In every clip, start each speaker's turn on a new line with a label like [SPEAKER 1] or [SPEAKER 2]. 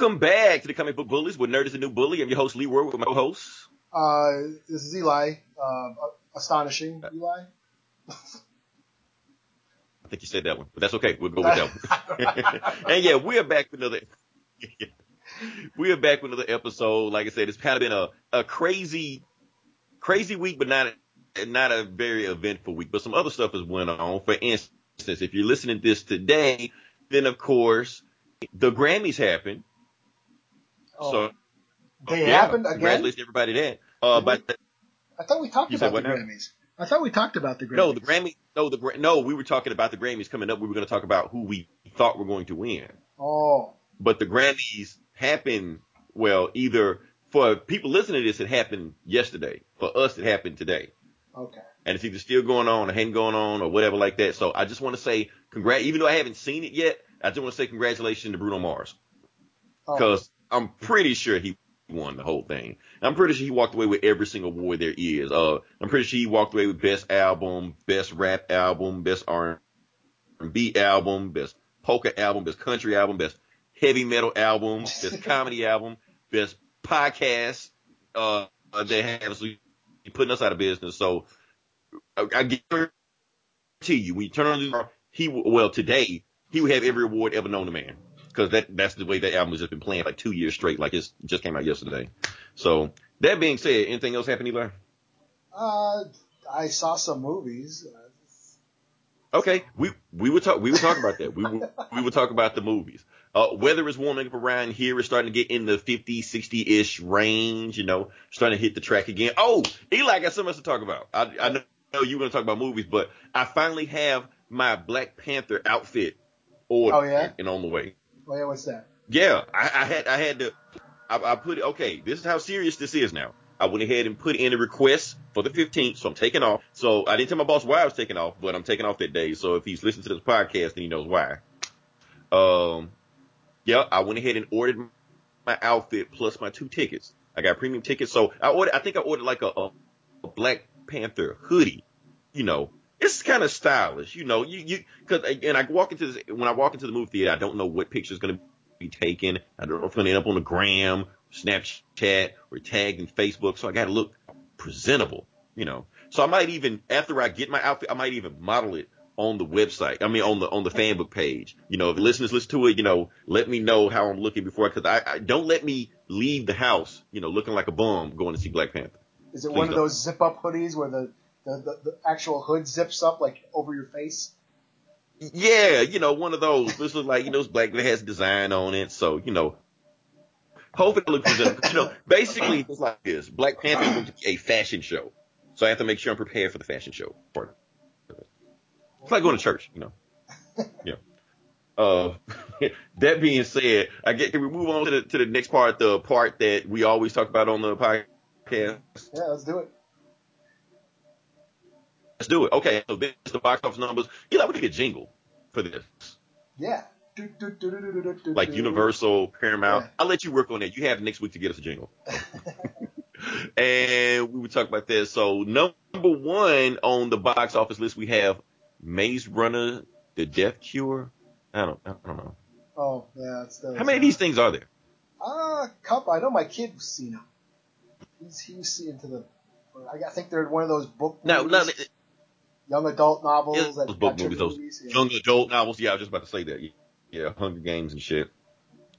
[SPEAKER 1] Welcome back to the Comic Book Bullies, where nerd is the new bully. I'm your host, Lee Ward, with my co-host.
[SPEAKER 2] Uh, this is Eli. Uh, astonishing, Eli.
[SPEAKER 1] I think you said that one, but that's okay. We'll go with that one. and yeah, we're back with another. we are back with another episode. Like I said, it's kind of been a, a crazy, crazy week, but not a, not a very eventful week. But some other stuff has went on. For instance, if you're listening to this today, then of course the Grammys happened.
[SPEAKER 2] Oh,
[SPEAKER 1] so
[SPEAKER 2] they
[SPEAKER 1] yeah,
[SPEAKER 2] happened again.
[SPEAKER 1] Congratulations to everybody that. Uh,
[SPEAKER 2] Did
[SPEAKER 1] but
[SPEAKER 2] I thought we talked
[SPEAKER 1] You said
[SPEAKER 2] about the
[SPEAKER 1] now?
[SPEAKER 2] Grammys. I thought we talked about the Grammys.
[SPEAKER 1] no, the Grammy, no, the Gra- no, we were talking about the Grammys coming up. We were going to talk about who we thought were going to win.
[SPEAKER 2] Oh,
[SPEAKER 1] but the Grammys happened, well, either for people listening to this, it happened yesterday. For us, it happened today.
[SPEAKER 2] okay.
[SPEAKER 1] And it's either still going on or hadn't going on or whatever like that. So I just want to say congrat, even though I haven't seen it yet, I just want to say congratulations to Bruno Mars.
[SPEAKER 2] Oh,
[SPEAKER 1] Cause I'm pretty sure he won the whole thing. I'm pretty sure he walked away with every single award there is. Uh, I'm pretty sure he walked away with best album, best rap album, best R&B album, best polka album, best country album, best heavy metal album, best comedy album, best podcast. Uh, uh, they have so putting us out of business. So I, I guarantee you, when you turn on the he well today he would have every award ever known to man because that that's the way that album has just been playing like two years straight. Like it just came out yesterday. So that being said, anything else happen, Eli?
[SPEAKER 2] uh, I saw some movies.
[SPEAKER 1] Okay, we we would talk we would talk about that. We would, we would talk about the movies. Uh, weather is warming up around here. It's starting to get in the 50, 60 ish range. You know, starting to hit the track again. Oh, Eli, I got something else to talk about. I, I know you were going to talk about movies, but I finally have my Black Panther outfit ordered
[SPEAKER 2] Oh, yeah?
[SPEAKER 1] and on the way.
[SPEAKER 2] Yeah, what's that?
[SPEAKER 1] Yeah, I, I had I had to I, I put it okay, this is how serious this is now. I went ahead and put in a request for the 15th, so I'm taking off. So I didn't tell my boss why I was taking off, but I'm taking off that day. So if he's listening to this podcast, then he knows why. Um, yeah, I went ahead and ordered my outfit plus my two tickets. I got premium tickets, so I ordered. I think I ordered like a, a, a Black Panther hoodie. You know, it's kind of stylish. You know, you you because and I walk into this when I walk into the movie theater, I don't know what picture is gonna be taken. I don't know if it's gonna end up on the gram, Snapchat, or tagged in Facebook. So I got to look presentable. You know, so I might even after I get my outfit, I might even model it on the website. I mean, on the on the fan book page. You know, if listeners listen to it, you know, let me know how I'm looking before because I, I don't let me leave the house, you know, looking like a bum going to see Black Panther.
[SPEAKER 2] Is it
[SPEAKER 1] Please
[SPEAKER 2] one of
[SPEAKER 1] don't.
[SPEAKER 2] those zip up hoodies where the, the, the, the actual hood zips up like over your face?
[SPEAKER 1] Yeah, you know, one of those. This looks like, you know, it's black that has design on it. So, you know, hopefully it looks presentable. You know, basically it's like this. Black Panther is going to be a fashion show. So I have to make sure I'm prepared for the fashion show part. It's like going to church, you know. Yeah. Uh, that being said, I get, can we move on to the, to the next part, the part that we always talk about on the podcast?
[SPEAKER 2] Yeah, let's do it.
[SPEAKER 1] Let's do it. Okay. So this is the box office numbers. You know, we need a jingle for this.
[SPEAKER 2] Yeah. Do, do, do,
[SPEAKER 1] like. Universal, Paramount.
[SPEAKER 2] Yeah.
[SPEAKER 1] I'll let you work on that. You have next week to get us a jingle. and we would talk about this. So number one on the box office list, we have Maze Runner, The Death Cure. I don't, I don't know.
[SPEAKER 2] Oh, yeah, it's those.
[SPEAKER 1] How many of these things are there?
[SPEAKER 2] Ah, a couple. I know my kid was seeing them. He's he was seeing to the. I think they're one of those book
[SPEAKER 1] No, no,
[SPEAKER 2] young adult novels
[SPEAKER 1] Yeah,
[SPEAKER 2] that
[SPEAKER 1] those book movies, those
[SPEAKER 2] movies. Yeah.
[SPEAKER 1] young adult novels. Yeah, I was just about to say that. Yeah, Hunger Games and shit.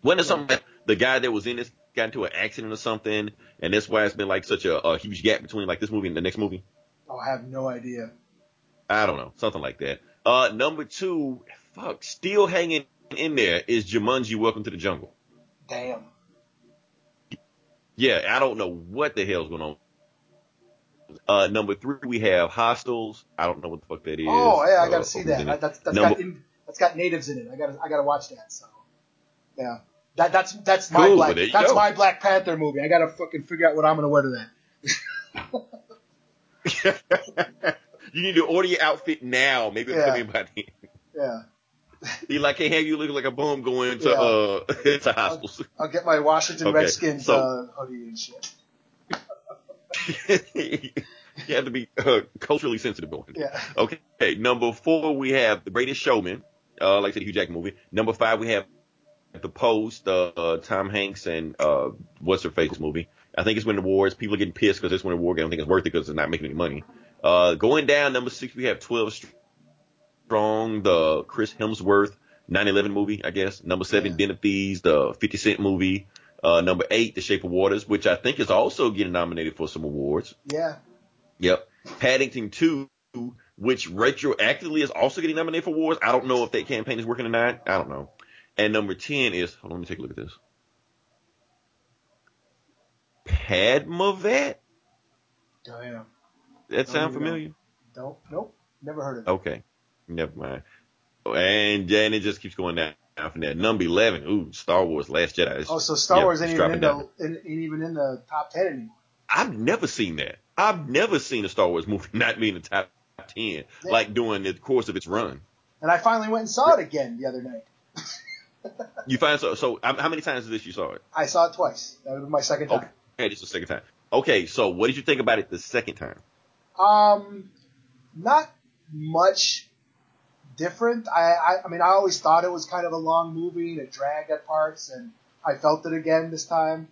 [SPEAKER 1] Wasn't it something that the guy that was in this got into an accident or something, and that's why it's been like such a, a huge gap between like this movie and the next movie?
[SPEAKER 2] Oh, I have no idea.
[SPEAKER 1] I don't know, something like that. Uh, number two, fuck, still hanging in there is Jumanji: Welcome to the Jungle.
[SPEAKER 2] Damn.
[SPEAKER 1] Yeah, I don't know what the hell's going on. Uh, number three, we have Hostiles. I don't know what the fuck that is.
[SPEAKER 2] Oh, yeah, I
[SPEAKER 1] Uh,
[SPEAKER 2] gotta see
[SPEAKER 1] who's
[SPEAKER 2] that. I, that's that's
[SPEAKER 1] Number-
[SPEAKER 2] got in, that's got natives in it. I gotta I gotta watch that. So, yeah. That that's that's my
[SPEAKER 1] Cool,
[SPEAKER 2] black that's
[SPEAKER 1] go.
[SPEAKER 2] my Black Panther movie. I gotta fucking figure out what I'm gonna wear to that.
[SPEAKER 1] you need to order your outfit now. Maybe it'll
[SPEAKER 2] Yeah.
[SPEAKER 1] come in by.
[SPEAKER 2] Yeah.
[SPEAKER 1] He like can't have you looking like a bum going to
[SPEAKER 2] Yeah.
[SPEAKER 1] uh to Hostiles.
[SPEAKER 2] I'll get my Washington
[SPEAKER 1] Okay,
[SPEAKER 2] Redskins
[SPEAKER 1] so-
[SPEAKER 2] uh, hoodie and shit.
[SPEAKER 1] you have to be uh, culturally sensitive going.
[SPEAKER 2] Yeah.
[SPEAKER 1] Okay, okay. number four we have The Greatest Showman. Uh, like I said, Hugh Jackman movie. Number five we have the Post, uh, uh, Tom Hanks and uh, what's her face movie. I think it's winning awards. People are getting pissed because it's winning award. I don't think it's worth it because it's not making any money. Uh, going down number six, we have 12 Strong, the Chris Hemsworth 9/11 movie, I guess. Number seven,
[SPEAKER 2] Yeah.
[SPEAKER 1] Den of Thieves, the 50 Cent movie. Uh, number eight, The Shape of Waters, which I think is also getting nominated for some awards.
[SPEAKER 2] Yeah.
[SPEAKER 1] Yep. Paddington 2, which retroactively is also getting nominated for awards. I don't know if that campaign is working or not. I don't know. And number 10 is, hold on, let me take a look at this. Padmavat?
[SPEAKER 2] Damn.
[SPEAKER 1] That sound familiar?
[SPEAKER 2] Don't. Nope. Never heard of it.
[SPEAKER 1] Okay. Never mind. And then it just keeps going down from there. Number 11, ooh, Star Wars Last Jedi. It's-
[SPEAKER 2] Oh, so Star
[SPEAKER 1] yeah,
[SPEAKER 2] Wars ain't even, in
[SPEAKER 1] down.
[SPEAKER 2] the, ain't even in the top ten anymore.
[SPEAKER 1] I've never seen that. I've never seen a Star Wars movie not be in the top 10,
[SPEAKER 2] Yeah.
[SPEAKER 1] like during the course of its run.
[SPEAKER 2] And I finally went and saw it again the other night.
[SPEAKER 1] You find so, so how many times is this you saw it?
[SPEAKER 2] I saw it twice. That was my second time.
[SPEAKER 1] Okay. Okay, this is the second time. Okay, so what did you think about it the second time?
[SPEAKER 2] Um, not much different. I, I, I mean, I always thought it was kind of a long movie and it dragged at parts, and I felt it again this time.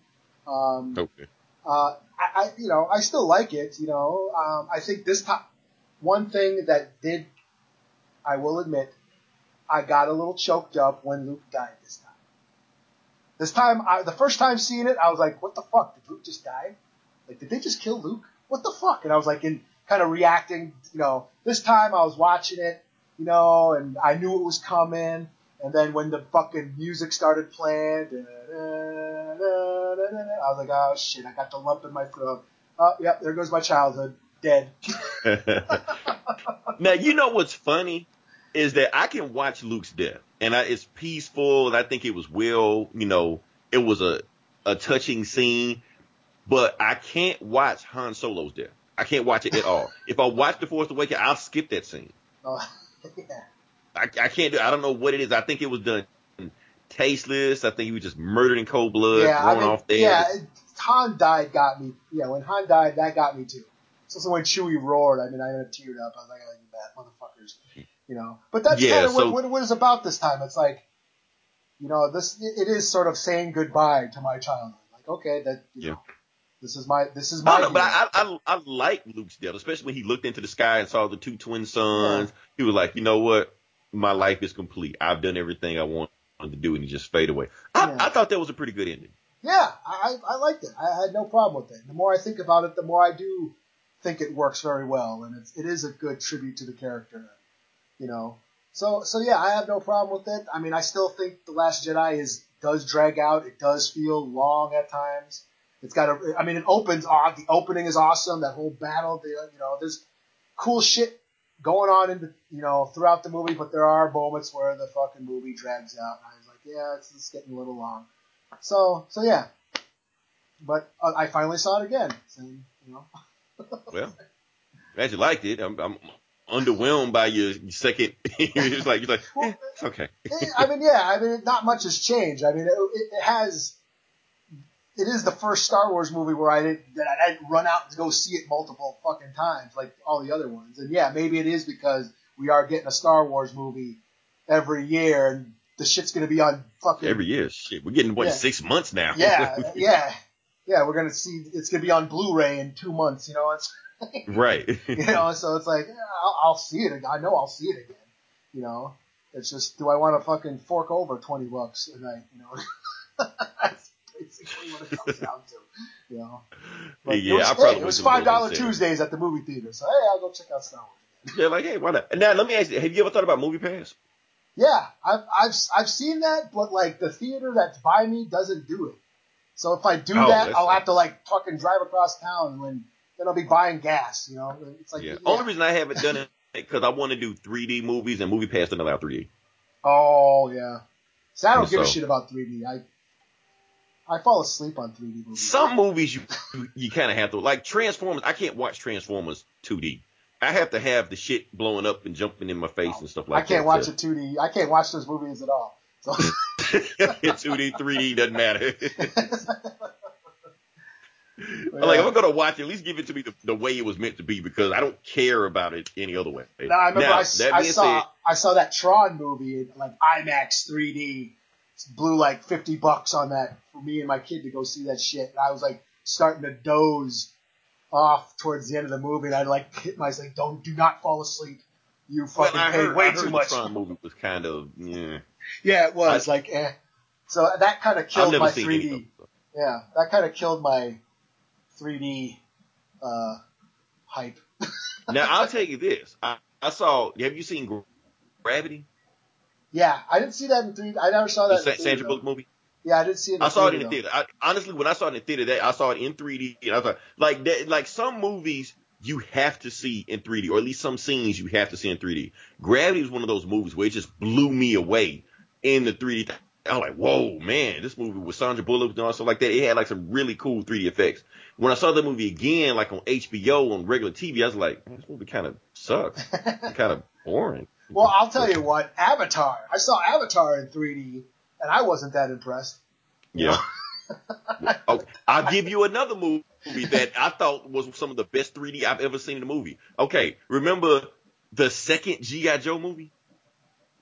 [SPEAKER 2] Um,
[SPEAKER 1] Okay.
[SPEAKER 2] uh, I, I, you know, I still like it. You know, um, I think this time, one thing that did, I will admit, I got a little choked up when Luke died this time. This time, I, the first time seeing it, I was like, "What the fuck? Did Luke just die? Like, did they just kill Luke? What the fuck?" And I was like, in kind of reacting. You know, this time I was watching it, you know, and I knew it was coming. And then when the fucking music started playing, da, da, da, I was like, "Oh shit! I got the lump in my throat." Oh, yep, there goes my childhood, dead.
[SPEAKER 1] now you know what's funny is that I can watch Luke's death, and I, it's peaceful, and I think it was well, you know, it was a a touching scene, but I can't watch Han Solo's death. I can't watch it at all. if I watch The Force Awakens, I'll skip that scene.
[SPEAKER 2] Oh.
[SPEAKER 1] I, I can't do. I don't know what it is. I think it was done tasteless. I think he was just murdered in cold blood,
[SPEAKER 2] yeah, I
[SPEAKER 1] thrown
[SPEAKER 2] mean,
[SPEAKER 1] off there.
[SPEAKER 2] yeah, Han died got me. Yeah, when Han died, that got me too. So when Chewie roared, I mean, I teared up. I was like, oh, you bad motherfuckers, you know. But that's
[SPEAKER 1] Yeah,
[SPEAKER 2] kind of
[SPEAKER 1] so-
[SPEAKER 2] what, what, what it's about this time. It's like, you know, this it, it is sort of saying goodbye to my childhood. Like, okay, that you
[SPEAKER 1] Yeah.
[SPEAKER 2] know, this is my this is my.
[SPEAKER 1] don't know, but. I, I I like Luke's death, especially when he looked into the sky and saw the two twin sons. He was like, you know what, my life is complete. I've done everything I wanted to do, and he just fade away. I,
[SPEAKER 2] Yeah.
[SPEAKER 1] I thought that was a pretty good ending.
[SPEAKER 2] Yeah, I, I I liked it. I had no problem with it. The more I think about it, the more I do think it works very well, and it's, it is a good tribute to the character. You know, so so yeah, I have no problem with it. I mean, I still think the Last Jedi is does drag out. It does feel long at times. It's got a. I mean, it opens. aw- The opening is awesome. That whole battle. The, you know, there's cool shit going on in the you know throughout the movie, but there are moments where the fucking movie drags out. And I was like, yeah, it's, it's getting a little long. So so yeah, but uh, I finally saw it again. So, you know,
[SPEAKER 1] Well, glad you liked it. I'm, I'm underwhelmed by your, your second. you're just like you're like, eh, it's okay.
[SPEAKER 2] Eh, I mean, yeah, I mean, not much has changed. I mean, it, it, it has. It is the first Star Wars movie where I didn't that I didn't run out to go see it multiple fucking times like all the other ones. And yeah, maybe it is because we are getting a Star Wars movie every year, and the shit's gonna be on fucking
[SPEAKER 1] Every year, shit, we're getting what
[SPEAKER 2] Yeah.
[SPEAKER 1] six months now.
[SPEAKER 2] yeah, yeah, yeah. We're gonna see it's gonna be on Blu-ray in two months. You know, it's
[SPEAKER 1] right.
[SPEAKER 2] you know, so it's like I'll, I'll see it. I know I'll see it again. You know, it's just do I want to fucking fork over twenty bucks a night? You know, that's basically what it comes down to. You know, but
[SPEAKER 1] Yeah,
[SPEAKER 2] it was,
[SPEAKER 1] I probably
[SPEAKER 2] hey, it was five dollar. Tuesdays at the movie theater, so hey, I'll go check out Star Wars.
[SPEAKER 1] Yeah, like, hey, why not? Now, let me ask you: Have you ever thought about Movie Pass?
[SPEAKER 2] Yeah, I've I've I've seen that, but like the theater that's by me doesn't do it. So if I do
[SPEAKER 1] Oh,
[SPEAKER 2] that, I'll have to like fucking drive across town and then I'll be buying gas. You know, it's like
[SPEAKER 1] Yeah. Only reason I haven't done it because I want to do 3D movies and Movie Pass doesn't allow 3D.
[SPEAKER 2] Oh yeah. So I don't
[SPEAKER 1] And
[SPEAKER 2] give a shit about 3D. I I fall asleep on 3D movies.
[SPEAKER 1] Some movies you you, kind of have to like Transformers. I can't watch Transformers 2D. I have to have the shit blowing up and jumping in my face and stuff like that.
[SPEAKER 2] I can't watch a 2D. I can't watch those movies at all. So
[SPEAKER 1] 2D, 3D doesn't matter.
[SPEAKER 2] Yeah.
[SPEAKER 1] Like if I'm gonna watch it, at least give it to me the, the way it was meant to be because I don't care about it any other way.
[SPEAKER 2] No, I remember
[SPEAKER 1] Now,
[SPEAKER 2] I,
[SPEAKER 1] that
[SPEAKER 2] I
[SPEAKER 1] being
[SPEAKER 2] saw
[SPEAKER 1] said,
[SPEAKER 2] I saw that Tron movie in like IMAX 3D blew like fifty bucks on that for me and my kid to go see that shit. And I was like starting to doze off towards the end of the movie, and I'd like hit myself like, "Don't, do not fall asleep. You fucking
[SPEAKER 1] well,
[SPEAKER 2] paid
[SPEAKER 1] heard,
[SPEAKER 2] way
[SPEAKER 1] I heard
[SPEAKER 2] too much."
[SPEAKER 1] The Tron movie was kind of yeah.
[SPEAKER 2] Yeah, it was I, like eh. So that kind of killed my 3D.
[SPEAKER 1] them. so.
[SPEAKER 2] Yeah, that kind of killed my 3D uh, hype.
[SPEAKER 1] Now I'll tell you this: I, I saw. Have you seen Gravity?
[SPEAKER 2] Yeah, I didn't see that in 3D. I never saw that.
[SPEAKER 1] Sa-
[SPEAKER 2] in 3D,
[SPEAKER 1] Sandra. Bullock movie.
[SPEAKER 2] Yeah, I didn't see it. In
[SPEAKER 1] I saw it in the theater. I, honestly, when I saw it in the theater, that I saw it in 3D, and I thought, like, that, like some movies you have to see in 3D, or at least some scenes you have to see in 3D. Gravity was one of those movies where it just blew me away in the 3D. I was like, whoa, man, this movie with Sandra Bullock and all stuff like that. It had like some really cool 3D effects. When I saw the movie again, like on HBO on regular TV, I was like, this movie kind of sucks. Kind of boring.
[SPEAKER 2] Well, I'll tell you what, Avatar. I saw Avatar in 3D, and I wasn't that impressed.
[SPEAKER 1] Yeah. okay. I'll give you another movie that I thought was some of the best 3D I've ever seen in a movie. Okay, remember the second G.I. Joe movie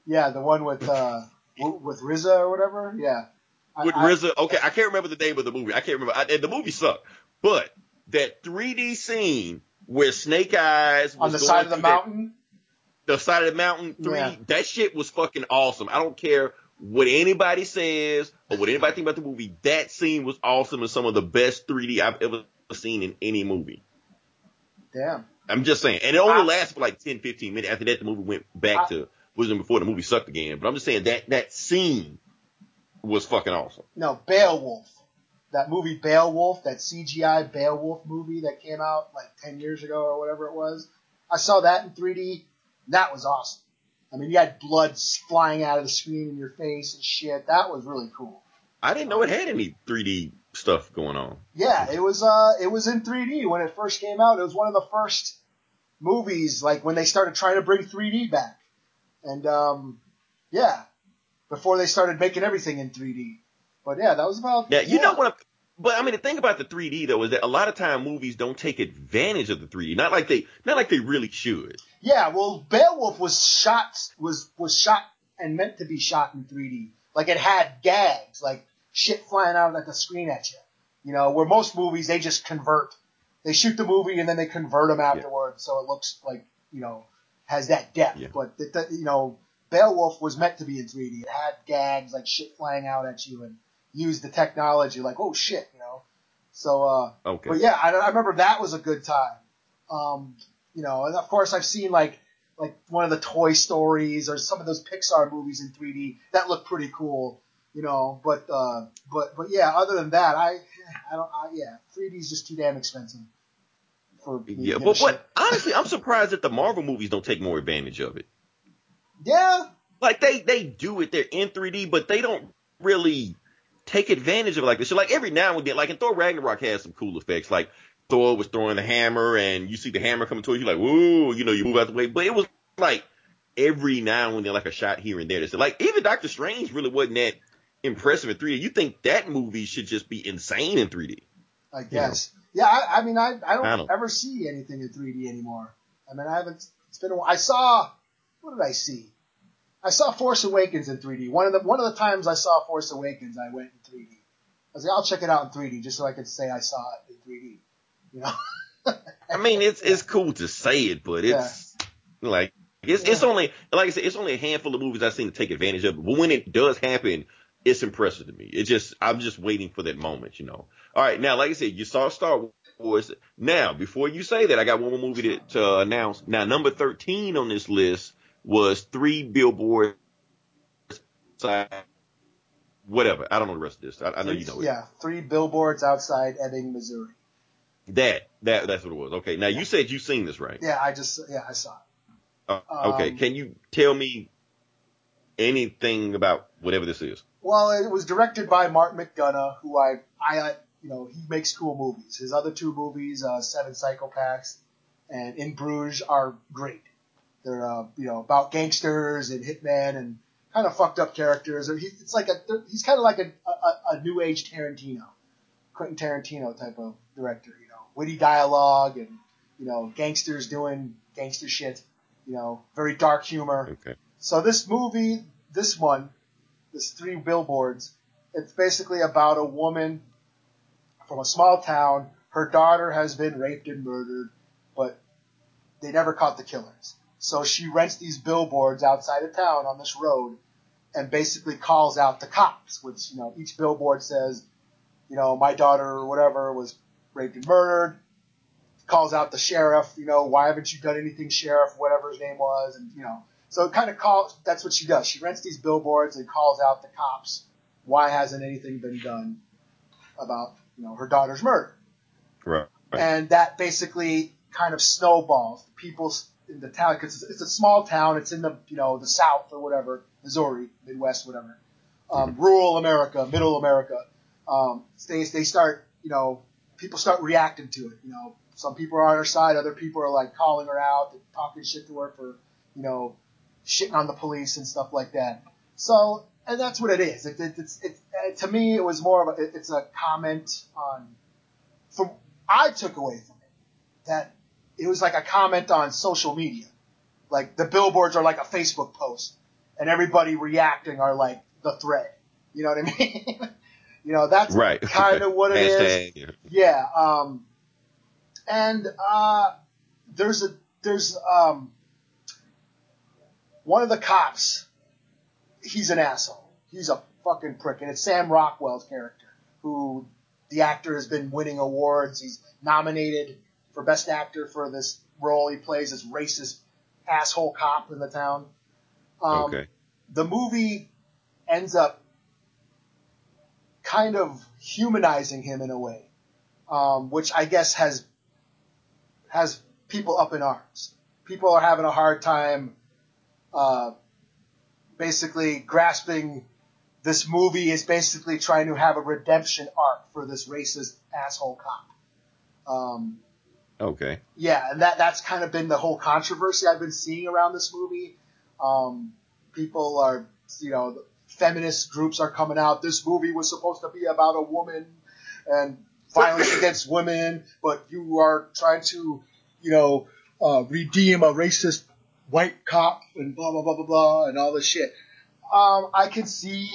[SPEAKER 2] Yeah, the one with uh, with RZA or whatever. Yeah.
[SPEAKER 1] With
[SPEAKER 2] I-
[SPEAKER 1] RZA? Okay, I can't remember the name of the movie. I can't remember. I, and the movie sucked, but that 3D scene where Snake Eyes was
[SPEAKER 2] on the side of the mountain.
[SPEAKER 1] The side of the mountain 3D,
[SPEAKER 2] Yeah.
[SPEAKER 1] that shit was fucking awesome. I don't care what anybody says or what anybody think about the movie. That scene was awesome and some of the best 3D I've ever seen in any movie.
[SPEAKER 2] Damn.
[SPEAKER 1] I'm just saying. And it only
[SPEAKER 2] I-
[SPEAKER 1] lasted for like 10, 15 minutes. After that, the movie went back
[SPEAKER 2] I-
[SPEAKER 1] to, was before the movie sucked again. But I'm just saying that, that scene was fucking awesome.
[SPEAKER 2] No, Beowulf. That movie Beowulf, that CGI Beowulf movie that came out like 10 years ago or whatever it was. I saw that in 3D. That was awesome. I mean, you had blood flying out of the screen in your face and shit. That was really cool.
[SPEAKER 1] I didn't know it had any 3D stuff going on.
[SPEAKER 2] Yeah, it was uh it was in 3D when it first came out. It was one of the first movies like when they started trying to bring 3D back. And um yeah, before they started making everything in 3D. But yeah, that was about
[SPEAKER 1] Yeah, you
[SPEAKER 2] yeah.
[SPEAKER 1] know what? But I mean, the thing about the 3D though is that a lot of time movies don't take advantage of the 3D. Not like they, not like they really should.
[SPEAKER 2] Yeah, well, Beowulf was shot was was shot and meant to be shot in 3D. Like it had gags, like shit flying out of like the screen at you. You know, where most movies they just convert. They shoot the movie and then they convert them afterwards, so it looks like you know has that depth.
[SPEAKER 1] Yeah.
[SPEAKER 2] But the, the, you know, Beowulf was meant to be in 3D. It had gags like shit flying out at you and used the technology like oh shit, you know. So uh,
[SPEAKER 1] Okay.
[SPEAKER 2] but yeah, I, I remember that was a good time. Um, you know, and of course I've seen like like one of the Toy Stories or some of those Pixar movies in 3D that look pretty cool. You know, but uh, but but yeah, other than that, I I don't I, yeah, 3D is just too damn expensive for
[SPEAKER 1] Yeah, but what? Honestly, I'm surprised that the Marvel movies don't take more advantage of it.
[SPEAKER 2] Yeah,
[SPEAKER 1] Like they they do it, they're in 3D, but they don't really take advantage of it like this. So like every now and then, like in Thor Ragnarok has some cool effects. Like Thor was throwing the hammer, and you see the hammer coming towards you, like whoa, you know, you move out the way. But it was like every now and then, like a shot here and there. So like even Doctor Strange really wasn't that impressive in 3D. You think that movie should just be insane in 3D?
[SPEAKER 2] I guess. Yeah, I, I mean, I, I don't
[SPEAKER 1] I don't-
[SPEAKER 2] ever see anything in 3D anymore. I mean, I haven't. It's been a while. I saw. What did I see? I saw Force Awakens in 3D. One of the one of the times I saw Force Awakens, I went in 3D. I was like, I'll check it out in 3D just so I could say I saw it in 3D. You know?
[SPEAKER 1] I mean, it's it's cool to say it, but it's like it's it's only like I said, it's only a handful of movies I've seen to take advantage of. But when it does happen, it's impressive to me. It just I'm just waiting for that moment, you know. All right, now like I said, you saw Star Wars. Now, before you say that, I got one more movie to, to announce. Now, number 13 on this list was three billboards. outside- Whatever. I don't know the rest of this. I, I know you know it.
[SPEAKER 2] Yeah, three billboards outside Ebbing, Missouri.
[SPEAKER 1] That that that's what it was. Okay. Now you said you seen this, right?
[SPEAKER 2] Yeah, I just yeah I saw it.
[SPEAKER 1] Uh, okay.
[SPEAKER 2] Um,
[SPEAKER 1] Can you tell me anything about whatever this is?
[SPEAKER 2] Well, it was directed by Martin McDonagh, who I, I, you know, he makes cool movies. His other two movies, uh, Seven Psychopaths and In Bruges, are great. They're, uh, you know, about gangsters and hitmen and kind of fucked up characters. Or he, it's like a, he's kind of like a, a, a new age Tarantino, Quentin Tarantino type of director. You know, witty dialogue and you know, gangsters doing gangster shit. You know, very dark humor.
[SPEAKER 1] Okay.
[SPEAKER 2] So this movie, this one, this three billboards. It's basically about a woman from a small town. Her daughter has been raped and murdered, but they never caught the killers. So she rents these billboards outside of town on this road and basically calls out the cops, which, you know, each billboard says, you know, my daughter or whatever was raped and murdered. Calls out the sheriff, you know, why haven't you done anything, sheriff, whatever his name was, and, you know, so it kind of calls, that's what she does. She rents these billboards and calls out the cops. Why hasn't anything been done about, you know, her daughter's murder?
[SPEAKER 1] Right. right.
[SPEAKER 2] And that basically kind of snowballs. People in the town, because it's a small town, it's in the, you know, the South or whatever, Missouri, Midwest, whatever. Um, rural America, middle America. Um, they, they start, you know, people start reacting to it. You know, some people are on her side, other people are like calling her out, talking shit to her for, you know, shitting on the police and stuff like that. So, and that's what it is. It, it, it's, it, to me, it was more of a, it's a comment on, from, I took away from it that it was like a comment on social media. Like the billboards are like a Facebook post and everybody reacting are like the thread. You know what I mean? you know, that's
[SPEAKER 1] right.
[SPEAKER 2] kind of what it
[SPEAKER 1] Hashtag,
[SPEAKER 2] is. Yeah. Um, and, uh, there's a, there's, um, one of the cops, he's an asshole. He's a fucking prick. And it's Sam Rockwell's character, who the actor has been winning awards. He's nominated for Best Actor for this role. He plays this racist asshole cop in the town. Um,
[SPEAKER 1] Okay.
[SPEAKER 2] The movie ends up kind of humanizing him in a way, um, which I guess has has people up in arms. People are having a hard time uh, basically grasping this movie is basically trying to have a redemption arc for this racist asshole cop. Um,
[SPEAKER 1] Okay.
[SPEAKER 2] yeah, and that that's kind of been the whole controversy I've been seeing around this movie. Um, people are, you know, feminist groups are coming out. This movie was supposed to be about a woman and violence against women, but you are trying to, you know, uh, redeem a racist white cop and blah blah blah blah blah and all this shit. Um, I can see,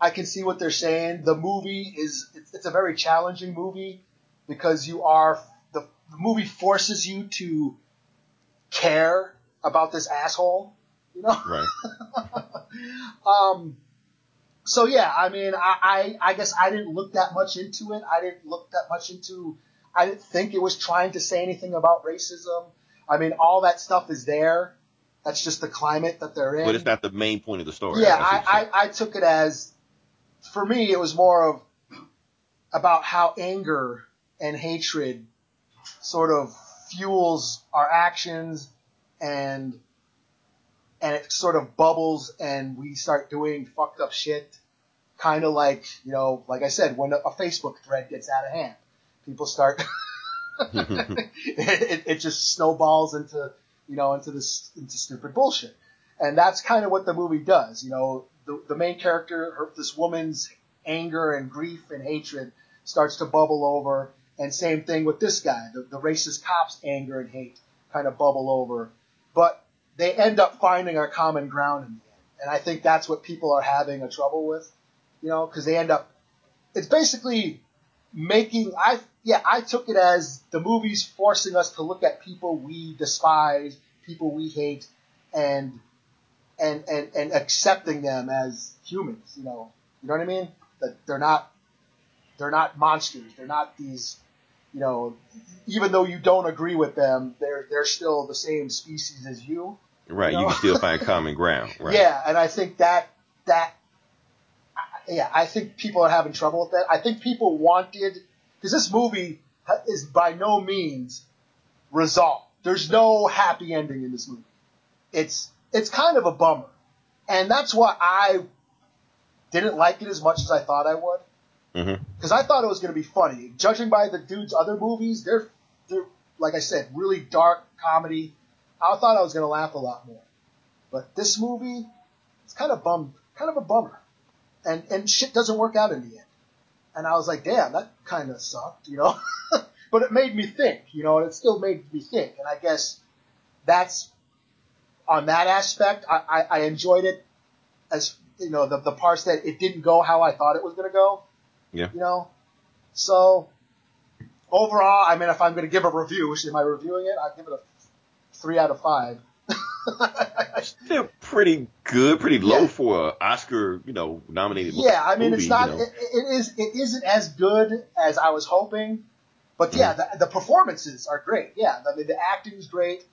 [SPEAKER 2] I can see what they're saying. The movie is it's, it's a very challenging movie because you are the, movie forces you to care about this asshole, you know.
[SPEAKER 1] Right.
[SPEAKER 2] um, so yeah, I mean, I, I I guess I didn't look that much into it. I didn't look that much into. I didn't think it was trying to say anything about racism. I mean, all that stuff is there. That's just the climate that they're in.
[SPEAKER 1] But it's not the main point of the story.
[SPEAKER 2] Yeah,
[SPEAKER 1] I see what you're
[SPEAKER 2] I,
[SPEAKER 1] saying.
[SPEAKER 2] I, I took it as, for me, it was more of about how anger and hatred sort of fuels our actions and and it sort of bubbles and we start doing fucked up shit. Kind of like, you know, like I said, when a, Facebook thread gets out of hand, people start, it, it, it just snowballs into, you know, into this, into stupid bullshit. And that's kind of what the movie does. You know, the, the main character, her, this woman's anger and grief and hatred starts to bubble over. And same thing with this guy, the, the racist cop's anger and hate kind of bubble over. But they end up finding a common ground in the end. And I think that's what people are having a trouble with, you know, because they end up, it's basically making, I, yeah, I took it as the movie's forcing us to look at people we despise, people we hate, and, and, and, and accepting them as humans, you know, you know what I mean? That they're not, they're not monsters. They're not these, you know, even though you don't agree with them, they're, they're still the same species as you.
[SPEAKER 1] right.
[SPEAKER 2] you
[SPEAKER 1] You can still find common ground. Right.
[SPEAKER 2] Yeah, and I think that that yeah, I think people are having trouble with that. I think people wanted because this movie is by no means resolved. There's no happy ending in this movie. It's it's kind of a bummer, and that's why I didn't like it as much as I thought I would
[SPEAKER 1] Mm-hmm.
[SPEAKER 2] because I thought it was going to be funny. Judging by the dude's other movies, they're they're like I said, really dark comedy. I thought I was going to laugh a lot more, but this movie, it's kind of bum, kind of a bummer, and and shit doesn't work out in the end. And I was like, damn, that kind of sucked, you know. but it made me think, you know, and it still made me think. And I guess that's on that aspect, I, I, I enjoyed it as you know the the parts that it didn't go how I thought it was going to go.
[SPEAKER 1] Yeah.
[SPEAKER 2] You know, so overall, I mean, if I'm going to give a review, am I reviewing it? I'd give it a three out of five.
[SPEAKER 1] Still pretty good, pretty low
[SPEAKER 2] Yeah.
[SPEAKER 1] for an Oscar, you know, nominated.
[SPEAKER 2] yeah, I mean,
[SPEAKER 1] movie,
[SPEAKER 2] it's not.
[SPEAKER 1] You know.
[SPEAKER 2] it, it is. It isn't as good as I was hoping, but yeah, mm-hmm. the, the performances are great. Yeah, I mean, the acting's great.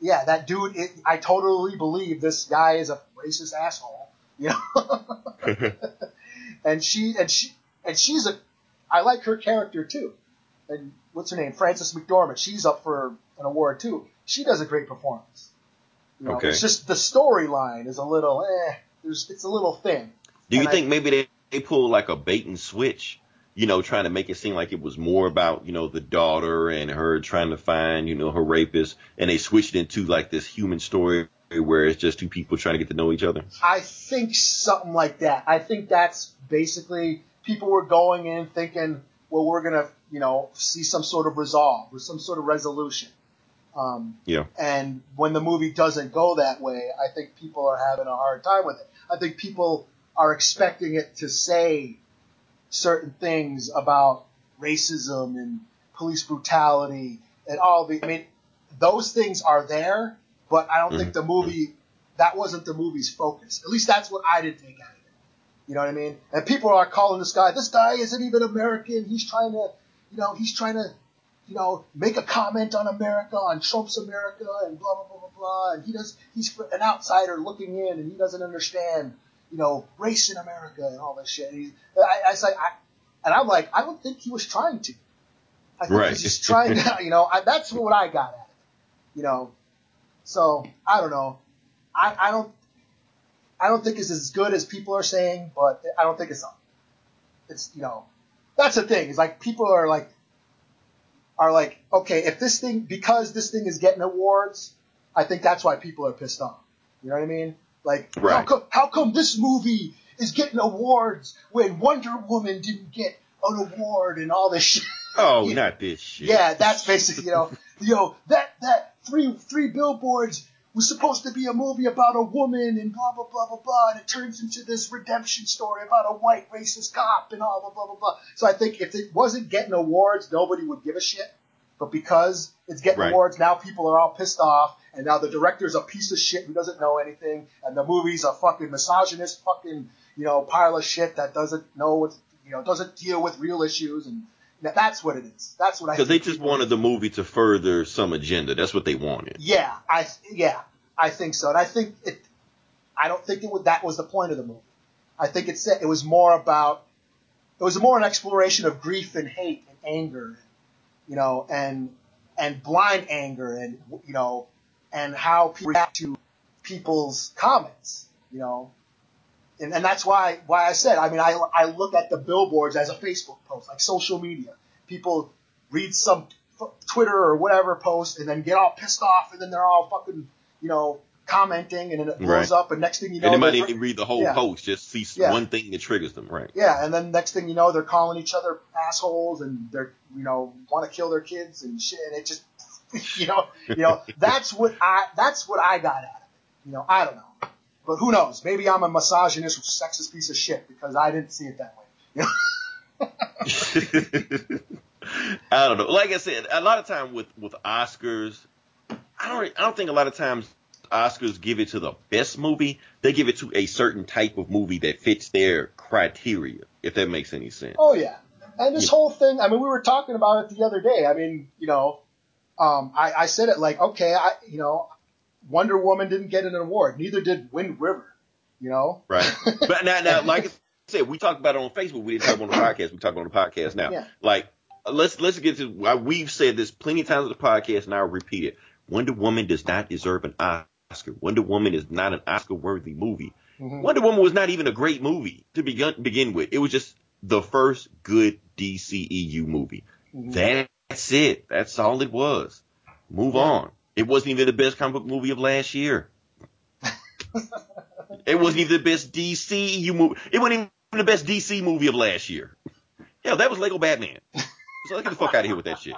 [SPEAKER 2] Yeah, that dude. It, I totally believe this guy is a racist asshole. You know, and she and she and she's a. I like her character too. And what's her name? Frances McDormand. She's up for an award too. She does a great performance. You know,
[SPEAKER 1] Okay.
[SPEAKER 2] It's just the storyline is a little. Eh, there's, it's a little thin.
[SPEAKER 1] Do you
[SPEAKER 2] and I-
[SPEAKER 1] think maybe they, they pulled like a bait and switch, you know, trying to make it seem like it was more about, you know, the daughter and her trying to find, you know, her rapist, and they switched it into like this human story where it's just two people trying to get to know each other?
[SPEAKER 2] I think something like that. I think that's basically people were going in thinking, well, we're gonna, you know, see some sort of resolve or some sort of resolution. Um,
[SPEAKER 1] Yeah.
[SPEAKER 2] and when the movie doesn't go that way, I think people are having a hard time with it. I think people are expecting it to say certain things about racism and police brutality and all the. I mean, those things are there, but I don't think the movie that wasn't the movie's focus. At least that's what I didn't take out. You know what I mean? And people are calling this guy. This guy isn't even American. He's trying to, you know, he's trying to, you know, make a comment on America, on Trump's America, and blah blah blah blah blah. And he does. He's an outsider looking in, and he doesn't understand, you know, race in America and all this shit. And he, I, I say, I, and I'm like, I don't think he was trying to. I think
[SPEAKER 1] Right.
[SPEAKER 2] he's just trying to, you know. I, that's what I got at it. You know, so I don't know. I, I don't. I don't think it's as good as people are saying, but I don't think it's. It's you know, that's the thing. It's like people are like, are like, okay, if this thing because this thing is getting awards, I think that's why people are pissed off. You know what I mean? Like, how
[SPEAKER 1] Right.
[SPEAKER 2] come how come this movie is getting awards when Wonder Woman didn't get an award and all this shit?
[SPEAKER 1] Oh, not this shit.
[SPEAKER 2] Yeah, that's basically you know, you know that that three three billboards was supposed to be a movie about a woman and blah blah blah blah blah, and it turns into this redemption story about a white racist cop and all blah blah blah blah. So I think if it wasn't getting awards, nobody would give a shit. But because it's getting
[SPEAKER 1] Right.
[SPEAKER 2] awards, now people are all pissed off, and now the director's a piece of shit who doesn't know anything, and the movie's a fucking misogynist, fucking you know pile of shit that doesn't know what you know doesn't deal with real issues, and that- that's what it is. That's what I.
[SPEAKER 1] Because they just wanted the movie to further some agenda. That's what they wanted.
[SPEAKER 2] Yeah, I yeah, I think so, and I think it. I don't think it would, that was the point of the movie. I think it said it was more about. It was more an exploration of grief and hate and anger, you know, and and blind anger and you know, and how people react to people's comments, you know, and, and that's why why I said I mean I I look at the billboards as a Facebook post like social media. People read some Twitter or whatever post and then get all pissed off and then they're all fucking you know commenting and then it blows
[SPEAKER 1] Right.
[SPEAKER 2] up and next thing you know
[SPEAKER 1] and they might even read the whole
[SPEAKER 2] yeah.
[SPEAKER 1] post, just see
[SPEAKER 2] Yeah.
[SPEAKER 1] one thing that triggers them. Right.
[SPEAKER 2] yeah and then next thing you know they're calling each other assholes and they're you know want to kill their kids and shit and it just you know you know that's what I that's what I got out of it you know I don't know but who knows maybe I'm a misogynist sexist piece of shit because I didn't see it that way
[SPEAKER 1] I don't know. Like I said, a lot of time with with Oscars, I don't I don't think a lot of times Oscars give it to the best movie. They give it to a certain type of movie that fits their criteria. If that makes any sense.
[SPEAKER 2] Oh yeah, and this
[SPEAKER 1] Yeah.
[SPEAKER 2] whole thing. I mean, we were talking about it the other day. I mean, you know, um, I, I said it like, okay, I, you know, Wonder Woman didn't get an award. Neither did Wind River. You know.
[SPEAKER 1] Right. But now, now, like I said, we talked about it on Facebook. We didn't talk about it on the podcast. We talked on the podcast now.
[SPEAKER 2] Yeah.
[SPEAKER 1] Like, let's let's get to. why We've said this plenty of times on the podcast, and I'll repeat it. Wonder Woman does not deserve an Oscar. Wonder Woman is not an Oscar-worthy movie.
[SPEAKER 2] Mhm.
[SPEAKER 1] Wonder Woman was not even a great movie to begin begin with. It was just the first good DCEU movie.
[SPEAKER 2] Mhm.
[SPEAKER 1] That's it. That's all it was. Move
[SPEAKER 2] Yeah.
[SPEAKER 1] on. It wasn't even the best comic book movie of last year. it wasn't even the best DCEU movie. It wasn't even the best DC movie of last year. Hell, that was Lego Batman. So let's get the fuck out of here with that shit.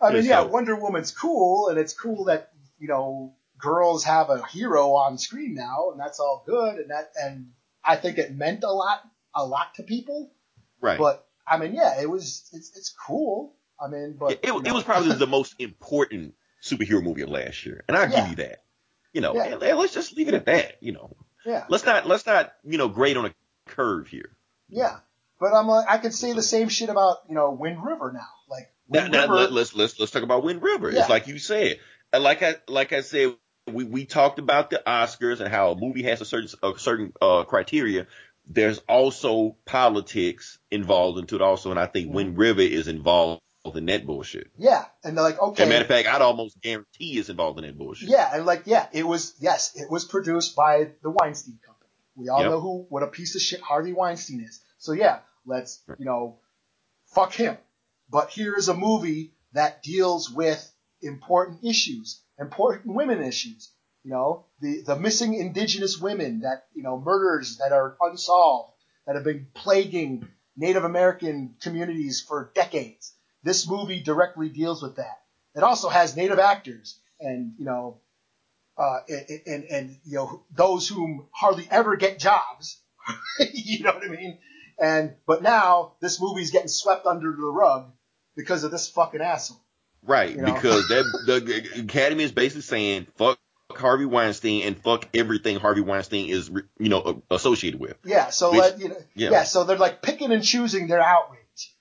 [SPEAKER 2] I mean,
[SPEAKER 1] Yeah, so-
[SPEAKER 2] Wonder Woman's cool, and it's cool that you know girls have a hero on screen now, and that's all good, and that and I think it meant a lot a lot to people.
[SPEAKER 1] Right.
[SPEAKER 2] But I mean, yeah, it was it's it's cool. I mean, but
[SPEAKER 1] it, it,
[SPEAKER 2] you know,
[SPEAKER 1] it was probably the most important superhero movie of last year, and I'll
[SPEAKER 2] Yeah.
[SPEAKER 1] give you that. You know,
[SPEAKER 2] Yeah.
[SPEAKER 1] and- and let's just leave it at that. You know,
[SPEAKER 2] yeah,
[SPEAKER 1] let's not let's not you know grade on a curve here.
[SPEAKER 2] yeah. But I'm like, I could say the same shit about you know Wind River now. Like
[SPEAKER 1] Now,
[SPEAKER 2] Wind
[SPEAKER 1] now
[SPEAKER 2] River,
[SPEAKER 1] let, us let's let's talk about Wind River.
[SPEAKER 2] Yeah.
[SPEAKER 1] It's like you said, like I like I said, we we talked about the Oscars and how a movie has a certain a certain uh, criteria. There's also politics involved into it also, and I think. Wind River is involved in that bullshit.
[SPEAKER 2] yeah, and they're like, okay.
[SPEAKER 1] As a matter of fact, I'd almost guarantee it's involved in that bullshit.
[SPEAKER 2] Yeah, and like, yeah, it was, yes, it was produced by the Weinstein Company. We all
[SPEAKER 1] Yep.
[SPEAKER 2] know who, what a piece of shit Harvey Weinstein is. So yeah, let's, you know, fuck him. But here's a movie that deals with important issues, important women issues. You know, the, the missing indigenous women that, you know, murders that are unsolved, that have been plaguing Native American communities for decades. This movie directly deals with that. It also has Native actors and, you know, uh, and, and, and, you know, those whom hardly ever get jobs. you know what I mean? And, but now this movie's getting swept under the rug because of this fucking asshole.
[SPEAKER 1] Right,
[SPEAKER 2] You know?
[SPEAKER 1] because that the Academy is basically saying fuck Harvey Weinstein and fuck everything Harvey Weinstein is you know associated with.
[SPEAKER 2] Yeah, so
[SPEAKER 1] Which-
[SPEAKER 2] let, you know,
[SPEAKER 1] yeah.
[SPEAKER 2] yeah. so they're like picking and choosing their outrage.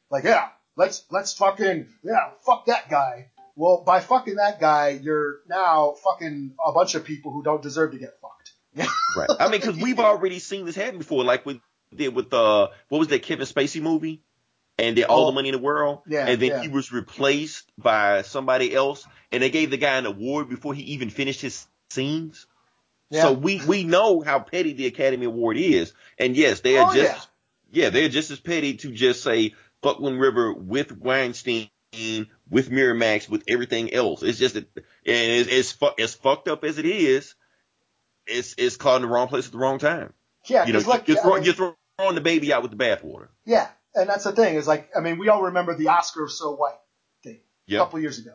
[SPEAKER 2] Like, yeah, let's, let's fucking, yeah, fuck that guy. Well, by fucking that guy, you're now fucking a bunch of people who don't deserve to get fucked.
[SPEAKER 1] Right. I mean, because we've already seen this happen before, like we did with uh, what was that Kevin Spacey movie? And did all
[SPEAKER 2] Oh.
[SPEAKER 1] the money in the world.
[SPEAKER 2] Yeah,
[SPEAKER 1] And then
[SPEAKER 2] yeah.
[SPEAKER 1] he was replaced by somebody else, and they gave the guy an award before he even finished his scenes.
[SPEAKER 2] Yeah.
[SPEAKER 1] So we we know how petty the Academy Award is, and yes, they are
[SPEAKER 2] Oh,
[SPEAKER 1] just yeah. they're just as petty to just say fuck Wind River with Weinstein, with Miramax, with everything else. It's just and it's it's, fu- as fucked up as it is. It's it's caught in the wrong place at the wrong time.
[SPEAKER 2] Yeah,
[SPEAKER 1] You know,
[SPEAKER 2] like,
[SPEAKER 1] you're,
[SPEAKER 2] I
[SPEAKER 1] throwing,
[SPEAKER 2] mean-
[SPEAKER 1] you're throwing the baby out with the bathwater.
[SPEAKER 2] Yeah, and that's the thing is like I mean we all remember the Oscar so white thing a couple years ago.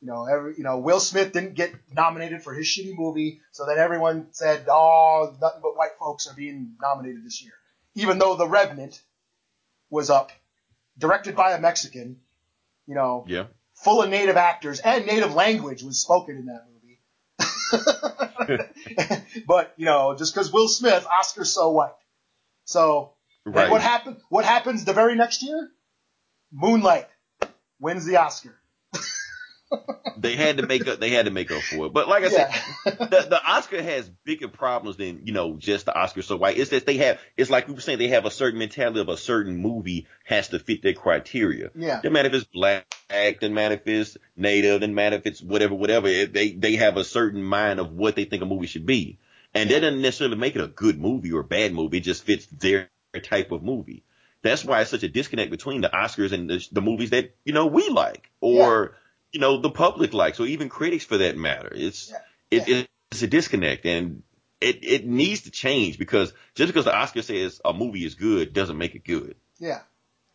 [SPEAKER 2] You know, every you know Will Smith didn't get nominated for his shitty movie, so then everyone said, "Oh, nothing but white folks are being nominated this year," even though The Revenant was up, directed by a Mexican. You know,
[SPEAKER 1] Yeah.
[SPEAKER 2] full of native actors and native language was spoken in that movie. but you know, just because Will Smith, Oscar's so white. So
[SPEAKER 1] Right.
[SPEAKER 2] what happened? What happens the very next year? Moonlight wins the Oscar.
[SPEAKER 1] They had to make up. They had to make up for it. But like I
[SPEAKER 2] Yeah.
[SPEAKER 1] said, the, the Oscar has bigger problems than you know just the Oscar so white. It's that they have. It's like we were saying. They have a certain mentality of a certain movie has to fit their criteria.
[SPEAKER 2] Yeah.
[SPEAKER 1] Doesn't matter if it's black, doesn't matter if it's native, doesn't matter if it's whatever, whatever. It, they they have a certain mind of what they think a movie should be, and that doesn't necessarily make it a good movie or a bad movie. It just fits their type of movie. That's why it's such a disconnect between the Oscars and the, the movies that you know we like, or you know the public likes, or even critics for that matter. It's
[SPEAKER 2] Yeah.
[SPEAKER 1] it,
[SPEAKER 2] Yeah.
[SPEAKER 1] it's a disconnect, and it it needs to change because just because the Oscar says a movie is good doesn't make it good.
[SPEAKER 2] Yeah.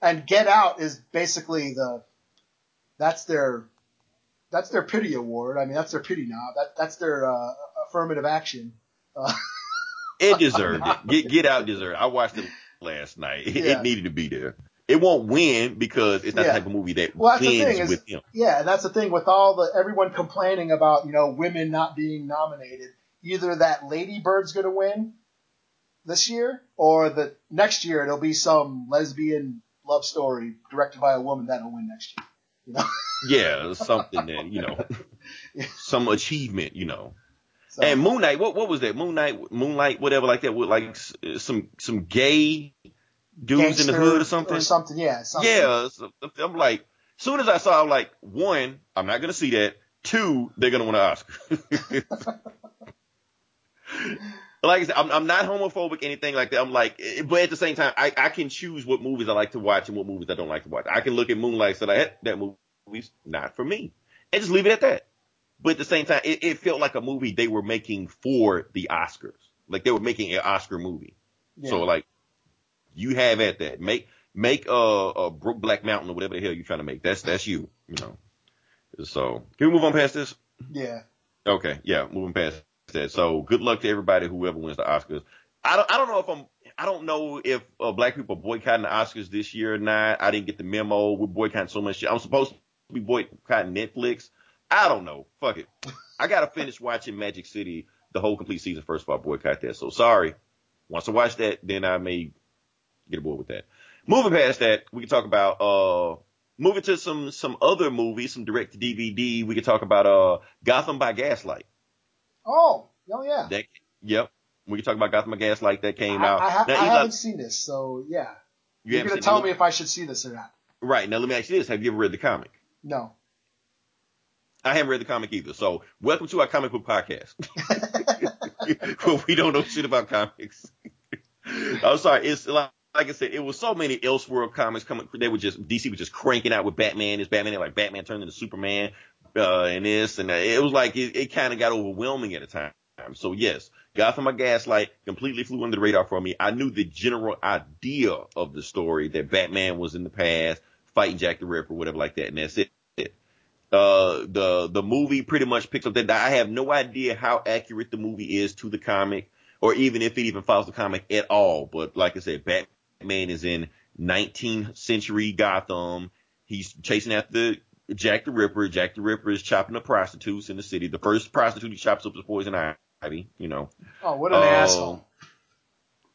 [SPEAKER 2] And Get Out is basically the that's their that's their pity award. I mean, that's their pity knob. That that's their uh, affirmative action. Uh,
[SPEAKER 1] It deserved it. Get Get Out deserved. it. I watched it last night. It,
[SPEAKER 2] Yeah.
[SPEAKER 1] it needed to be there. It won't win because it's not
[SPEAKER 2] Yeah.
[SPEAKER 1] the type of movie that
[SPEAKER 2] Well, that's the
[SPEAKER 1] wins
[SPEAKER 2] is-
[SPEAKER 1] with him.
[SPEAKER 2] yeah, and that's the thing with all the everyone complaining about you know women not being nominated. Either that Lady Bird's going to win this year, or the next year it'll be some lesbian love story directed by a woman that'll win next year. You know,
[SPEAKER 1] Yeah, something that you know,
[SPEAKER 2] Yeah.
[SPEAKER 1] some achievement, you know.
[SPEAKER 2] so,
[SPEAKER 1] And Moon Knight, what what was that? Moon Knight, Moonlight, whatever like that, with like some some gay dudes in the hood or something.
[SPEAKER 2] Or something, yeah. Something.
[SPEAKER 1] Yeah, I'm like, as soon as I saw, I'm like, one, I'm not gonna see that. Two, they're gonna win an Oscar. like I said, I'm, I'm not homophobic, anything like that. I'm like, eh, but at the same time, I, I can choose what movies I like to watch and what movies I don't like to watch. I can look at Moonlight and say, that, that movie's not for me, and just leave it at that. But at the same time, it, it felt like a movie they were making for the Oscars. Like they were making an Oscar movie.
[SPEAKER 2] Yeah.
[SPEAKER 1] So like, you have at that. Make make uh, a Broke Black Mountain or whatever the hell you're trying to make. That's that's you. You know. So can we move on past this?
[SPEAKER 2] Yeah.
[SPEAKER 1] Okay, yeah, moving past that. So good luck to everybody whoever wins the Oscars. I don't I don't know if I'm I don't know if uh, black people are boycotting the Oscars this year or not. I didn't get the memo. We're boycotting so much shit. I'm supposed to be boycotting Netflix. I don't know. Fuck it. I gotta finish watching Magic City the whole complete season first before I boycott that. So sorry. Once I watch that, then I may get aboard with that. Moving past that, we can talk about uh moving to some some other movies, some direct to DVD. We can talk about uh Gotham by Gaslight.
[SPEAKER 2] Oh, oh yeah.
[SPEAKER 1] That, yep. We can talk about Gotham by Gaslight that came
[SPEAKER 2] I,
[SPEAKER 1] out.
[SPEAKER 2] I, ha-
[SPEAKER 1] Now,
[SPEAKER 2] I
[SPEAKER 1] Eli,
[SPEAKER 2] haven't seen this, so yeah.
[SPEAKER 1] you
[SPEAKER 2] You're gonna tell me if I should see this or not.
[SPEAKER 1] Right. Now let me ask you this. Have you ever read the comic?
[SPEAKER 2] No.
[SPEAKER 1] I haven't read the comic either. So welcome to our comic book podcast. Where we don't know shit about comics. I'm sorry. It's like, like I said, it was so many Elseworld comics coming. They were just DC was just cranking out with Batman. This Batman, like Batman turned into Superman, uh, and this and that. it was like it, it kind of got overwhelming at a time. So yes, Gotham by Gaslight completely flew under the radar for me. I knew the general idea of the story that Batman was in the past fighting Jack the Ripper, whatever like that, and that's it. Uh, the the movie pretty much picks up that. I have no idea how accurate the movie is to the comic, or even if it even follows the comic at all. But like I said, Batman is in 19th century Gotham. He's chasing after Jack the Ripper. Jack the Ripper is chopping up prostitutes in the city. The first prostitute he chops up is Poison Ivy. You know.
[SPEAKER 2] Oh, what an
[SPEAKER 1] Oh,
[SPEAKER 2] asshole.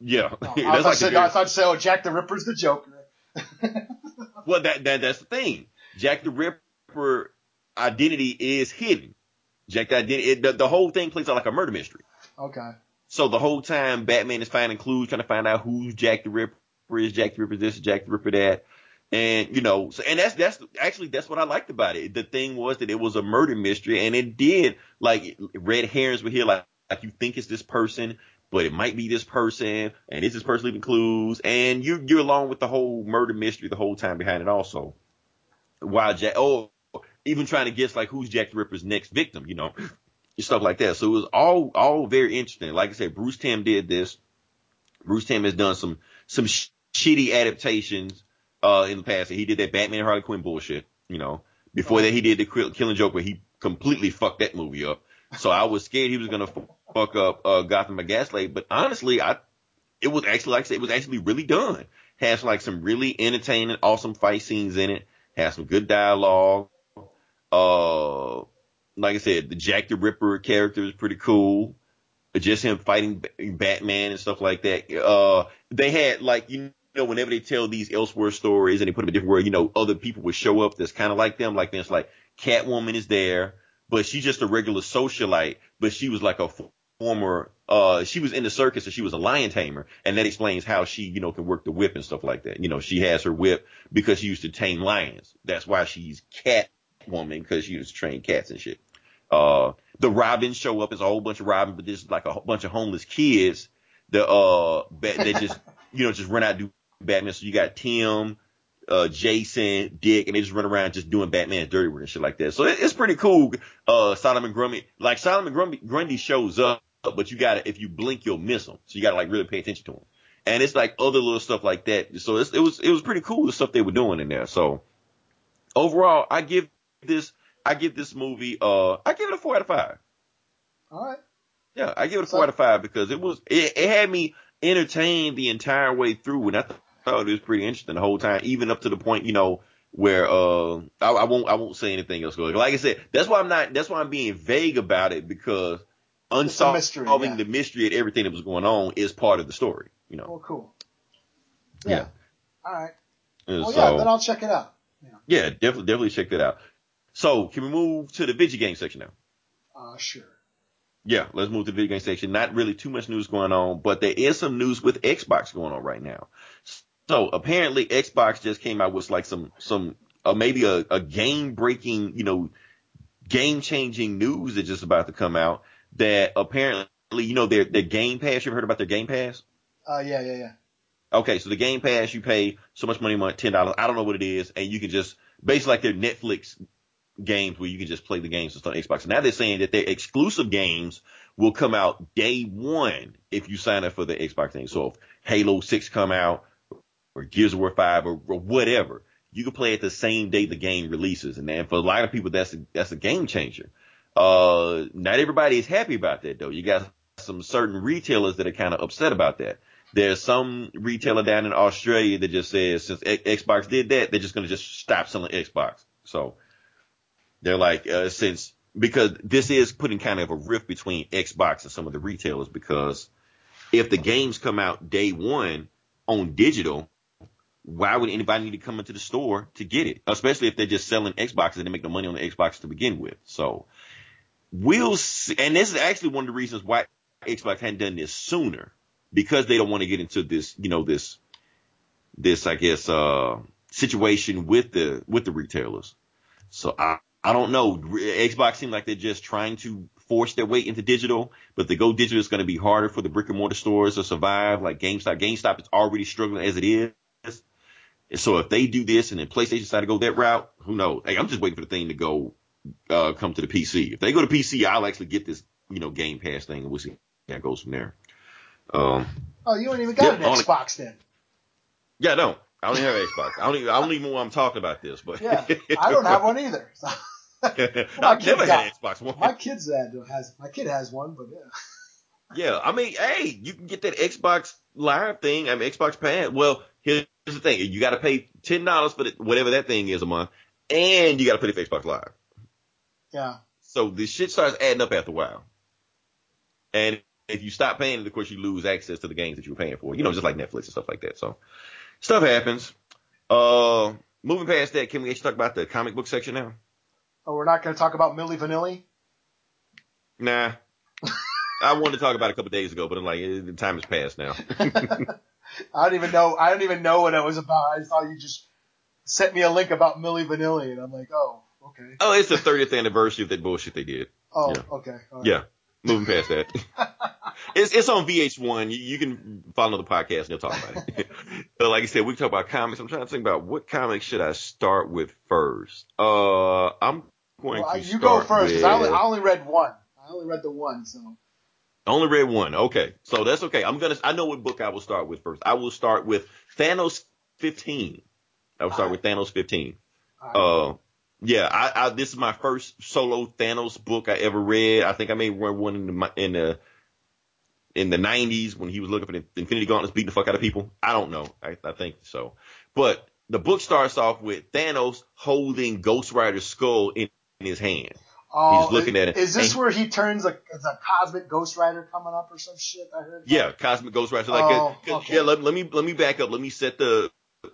[SPEAKER 1] Yeah,
[SPEAKER 2] Oh, I, thought
[SPEAKER 1] like
[SPEAKER 2] said, I thought you said, oh, Jack the Ripper's the Joker.
[SPEAKER 1] well, that that that's the thing. Jack the Ripper identity is hidden. Jack the identity. It, the, the whole thing plays out like a murder mystery.
[SPEAKER 2] Okay.
[SPEAKER 1] So the whole time Batman is finding clues, trying to find out who's Jack the Ripper is, Jack the Ripper this, Jack the Ripper that. And, you know, so, and that's, that's, actually, that's what I liked about it. The thing was that it was a murder mystery and it did, like, red herrings were here, like, like you think it's this person, but it might be this person, and is this person leaving clues, and you, you're along with the whole murder mystery the whole time behind it also. While Jack, oh, even trying to guess, like, who's Jack the Ripper's next victim, you know, stuff like that. So it was all, all very interesting. Like I said, Bruce Timm did this. Bruce Timm has done some, some sh- shitty adaptations, uh, in the past. He did that Batman and Harley Quinn bullshit, you know. Before that, he did the Killing Joke where he completely fucked that movie up. So I was scared he was gonna fuck up, uh, Gotham by Gaslight, but honestly, I, it was actually, like I said, it was actually really done. Has like some really entertaining, awesome fight scenes in it. Has some good dialogue. Uh, like I said, the Jack the Ripper character is pretty cool. Just him fighting Batman and stuff like that. Uh, they had like, you know, whenever they tell these elsewhere stories and they put them in different world, you know, other people would show up that's kind of like them. Like this, like Catwoman is there, but she's just a regular socialite, but she was like a former, uh, she was in the circus and she was a lion tamer. And that explains how she, you know, can work the whip and stuff like that. You know, she has her whip because she used to tame lions. That's why she's Catwoman because she used to train cats and shit. Uh, the Robins show up as a whole bunch of Robin, but there's like a bunch of homeless kids that, uh, they just, you know, just run out and do Batman. So you got Tim, uh, Jason, Dick, and they just run around just doing Batman's dirty work and shit like that. So it, it's pretty cool. Uh, Solomon Grundy, like Solomon Grundy, Grundy shows up, but you gotta, if you blink, you'll miss him. So you gotta like really pay attention to him. And it's like other little stuff like that. So it's, it was, it was pretty cool the stuff they were doing in there. So overall, I give this, I give this movie, uh, I give it a four out of five.
[SPEAKER 2] All right.
[SPEAKER 1] Yeah, I give it a
[SPEAKER 2] So-
[SPEAKER 1] four out of five because it was it, it had me entertained the entire way through, and I th- thought it was pretty interesting the whole time, even up to the point you know where uh I, I won't I won't say anything else. Like I said, that's why I'm not that's why I'm being vague about it because unsolving
[SPEAKER 2] yeah.
[SPEAKER 1] the mystery and everything that was going on is part of the story. You know,
[SPEAKER 2] Well, cool.
[SPEAKER 1] Yeah.
[SPEAKER 2] All right.
[SPEAKER 1] And
[SPEAKER 2] Well,
[SPEAKER 1] so
[SPEAKER 2] yeah, then I'll check it out.
[SPEAKER 1] yeah, definitely definitely check that out. So can we move to the video game section now?
[SPEAKER 2] Uh, sure.
[SPEAKER 1] Yeah, let's move to the video game section. Not really too much news going on, but there is some news with Xbox going on right now. So apparently Xbox just came out with like some, some, uh, maybe a, a game breaking, you know, game changing news that's just about to come out that apparently, you know, their, their Game Pass, you ever heard about their Game Pass?
[SPEAKER 2] Uh, yeah, yeah, yeah.
[SPEAKER 1] Okay, so the Game Pass, you pay so much money a month, ten dollars. I don't know what it is, and you can just basically like their Netflix games where you can just play the games on Xbox. Now they're saying that their exclusive games will come out day one if you sign up for the Xbox thing. So if Halo Six come out, or Gears of War Five, or, or whatever, you can play it the same day the game releases. And then for a lot of people, that's a, that's a game changer. Uh, not everybody is happy about that though. You got some certain retailers that are kind of upset about that. There's some retailer down in Australia that just says since Xbox did that, they're just going to just stop selling Xbox. So they're like, uh, since because this is putting kind of a rift between Xbox and some of the retailers because if the games come out day one on digital, why would anybody need to come into the store to get it? Especially if they're just selling Xboxes and they make the money on the Xbox to begin with. So we'll see. And this is actually one of the reasons why Xbox hadn't done this sooner because they don't want to get into this, you know, this, this, I guess, uh, situation with the, with the retailers. So I, I don't know. Xbox seems like they're just trying to force their way into digital, but to go digital is going to be harder for the brick and mortar stores to survive. Like GameStop, GameStop is already struggling as it is. So if they do this and then PlayStation decide to go that route, who knows? Hey, I'm just waiting for the thing to go, uh, come to the PC. If they go to PC, I'll actually get this, you know, Game Pass thing and we'll see how it goes from there. Um,
[SPEAKER 2] oh, you don't even got yeah, an Xbox then?
[SPEAKER 1] Yeah, I don't. I don't even have an Xbox. I don't even, I don't even know why I'm talking about this, but
[SPEAKER 2] yeah, I don't have one either. So.
[SPEAKER 1] I've never got, had an Xbox One.
[SPEAKER 2] My kids had, has my kid has one, but yeah.
[SPEAKER 1] Yeah, I mean, hey, you can get that Xbox Live thing. I mean, Xbox Pass. Well, here's the thing: you got to pay ten dollars for the, whatever that thing is a month, and you got to pay the Xbox Live.
[SPEAKER 2] Yeah.
[SPEAKER 1] So the shit starts adding up after a while, and if you stop paying, it, of course, you lose access to the games that you were paying for. You know, just like Netflix and stuff like that. So stuff happens. Uh, moving past that, can we actually talk about the comic book section now?
[SPEAKER 2] Oh, we're not going to talk about Milli Vanilli?
[SPEAKER 1] Nah. I wanted to talk about it a couple days ago, but I'm like, the time has passed now.
[SPEAKER 2] I don't even know. I don't even know what it was about. I thought you just sent me a link about Milli Vanilli, and I'm like, oh, okay.
[SPEAKER 1] Oh, it's the 30th anniversary of that bullshit they did.
[SPEAKER 2] Oh, yeah. okay.
[SPEAKER 1] Right. Yeah. Moving past that. it's it's on VH1. You, you, can follow the podcast and they'll talk about it. but like I said, we can talk about comics. I'm trying to think about what comics should I start with first. Uh, I'm going well, to
[SPEAKER 2] you go first because I, only, I only read one. I only read the one, so.
[SPEAKER 1] I only read one. Okay, so that's okay. I'm gonna. I know what book I will start with first. I will start with Thanos 15. I will start with Thanos 15. Uh, yeah, I, I, this is my first solo Thanos book I ever read. I think I may read one in the in the in the 90s when he was looking for the Infinity Gauntlets beating the fuck out of people. I don't know. I, I think so. But the book starts off with Thanos holding Ghost Rider's skull in, in his hand.
[SPEAKER 2] Oh, He's looking at it. Is this where he turns a, a cosmic Ghost Rider coming up or some shit? I heard.
[SPEAKER 1] Yeah, cosmic Ghost Rider. So like, oh, okay. yeah. Let, let me let me back up. Let me set the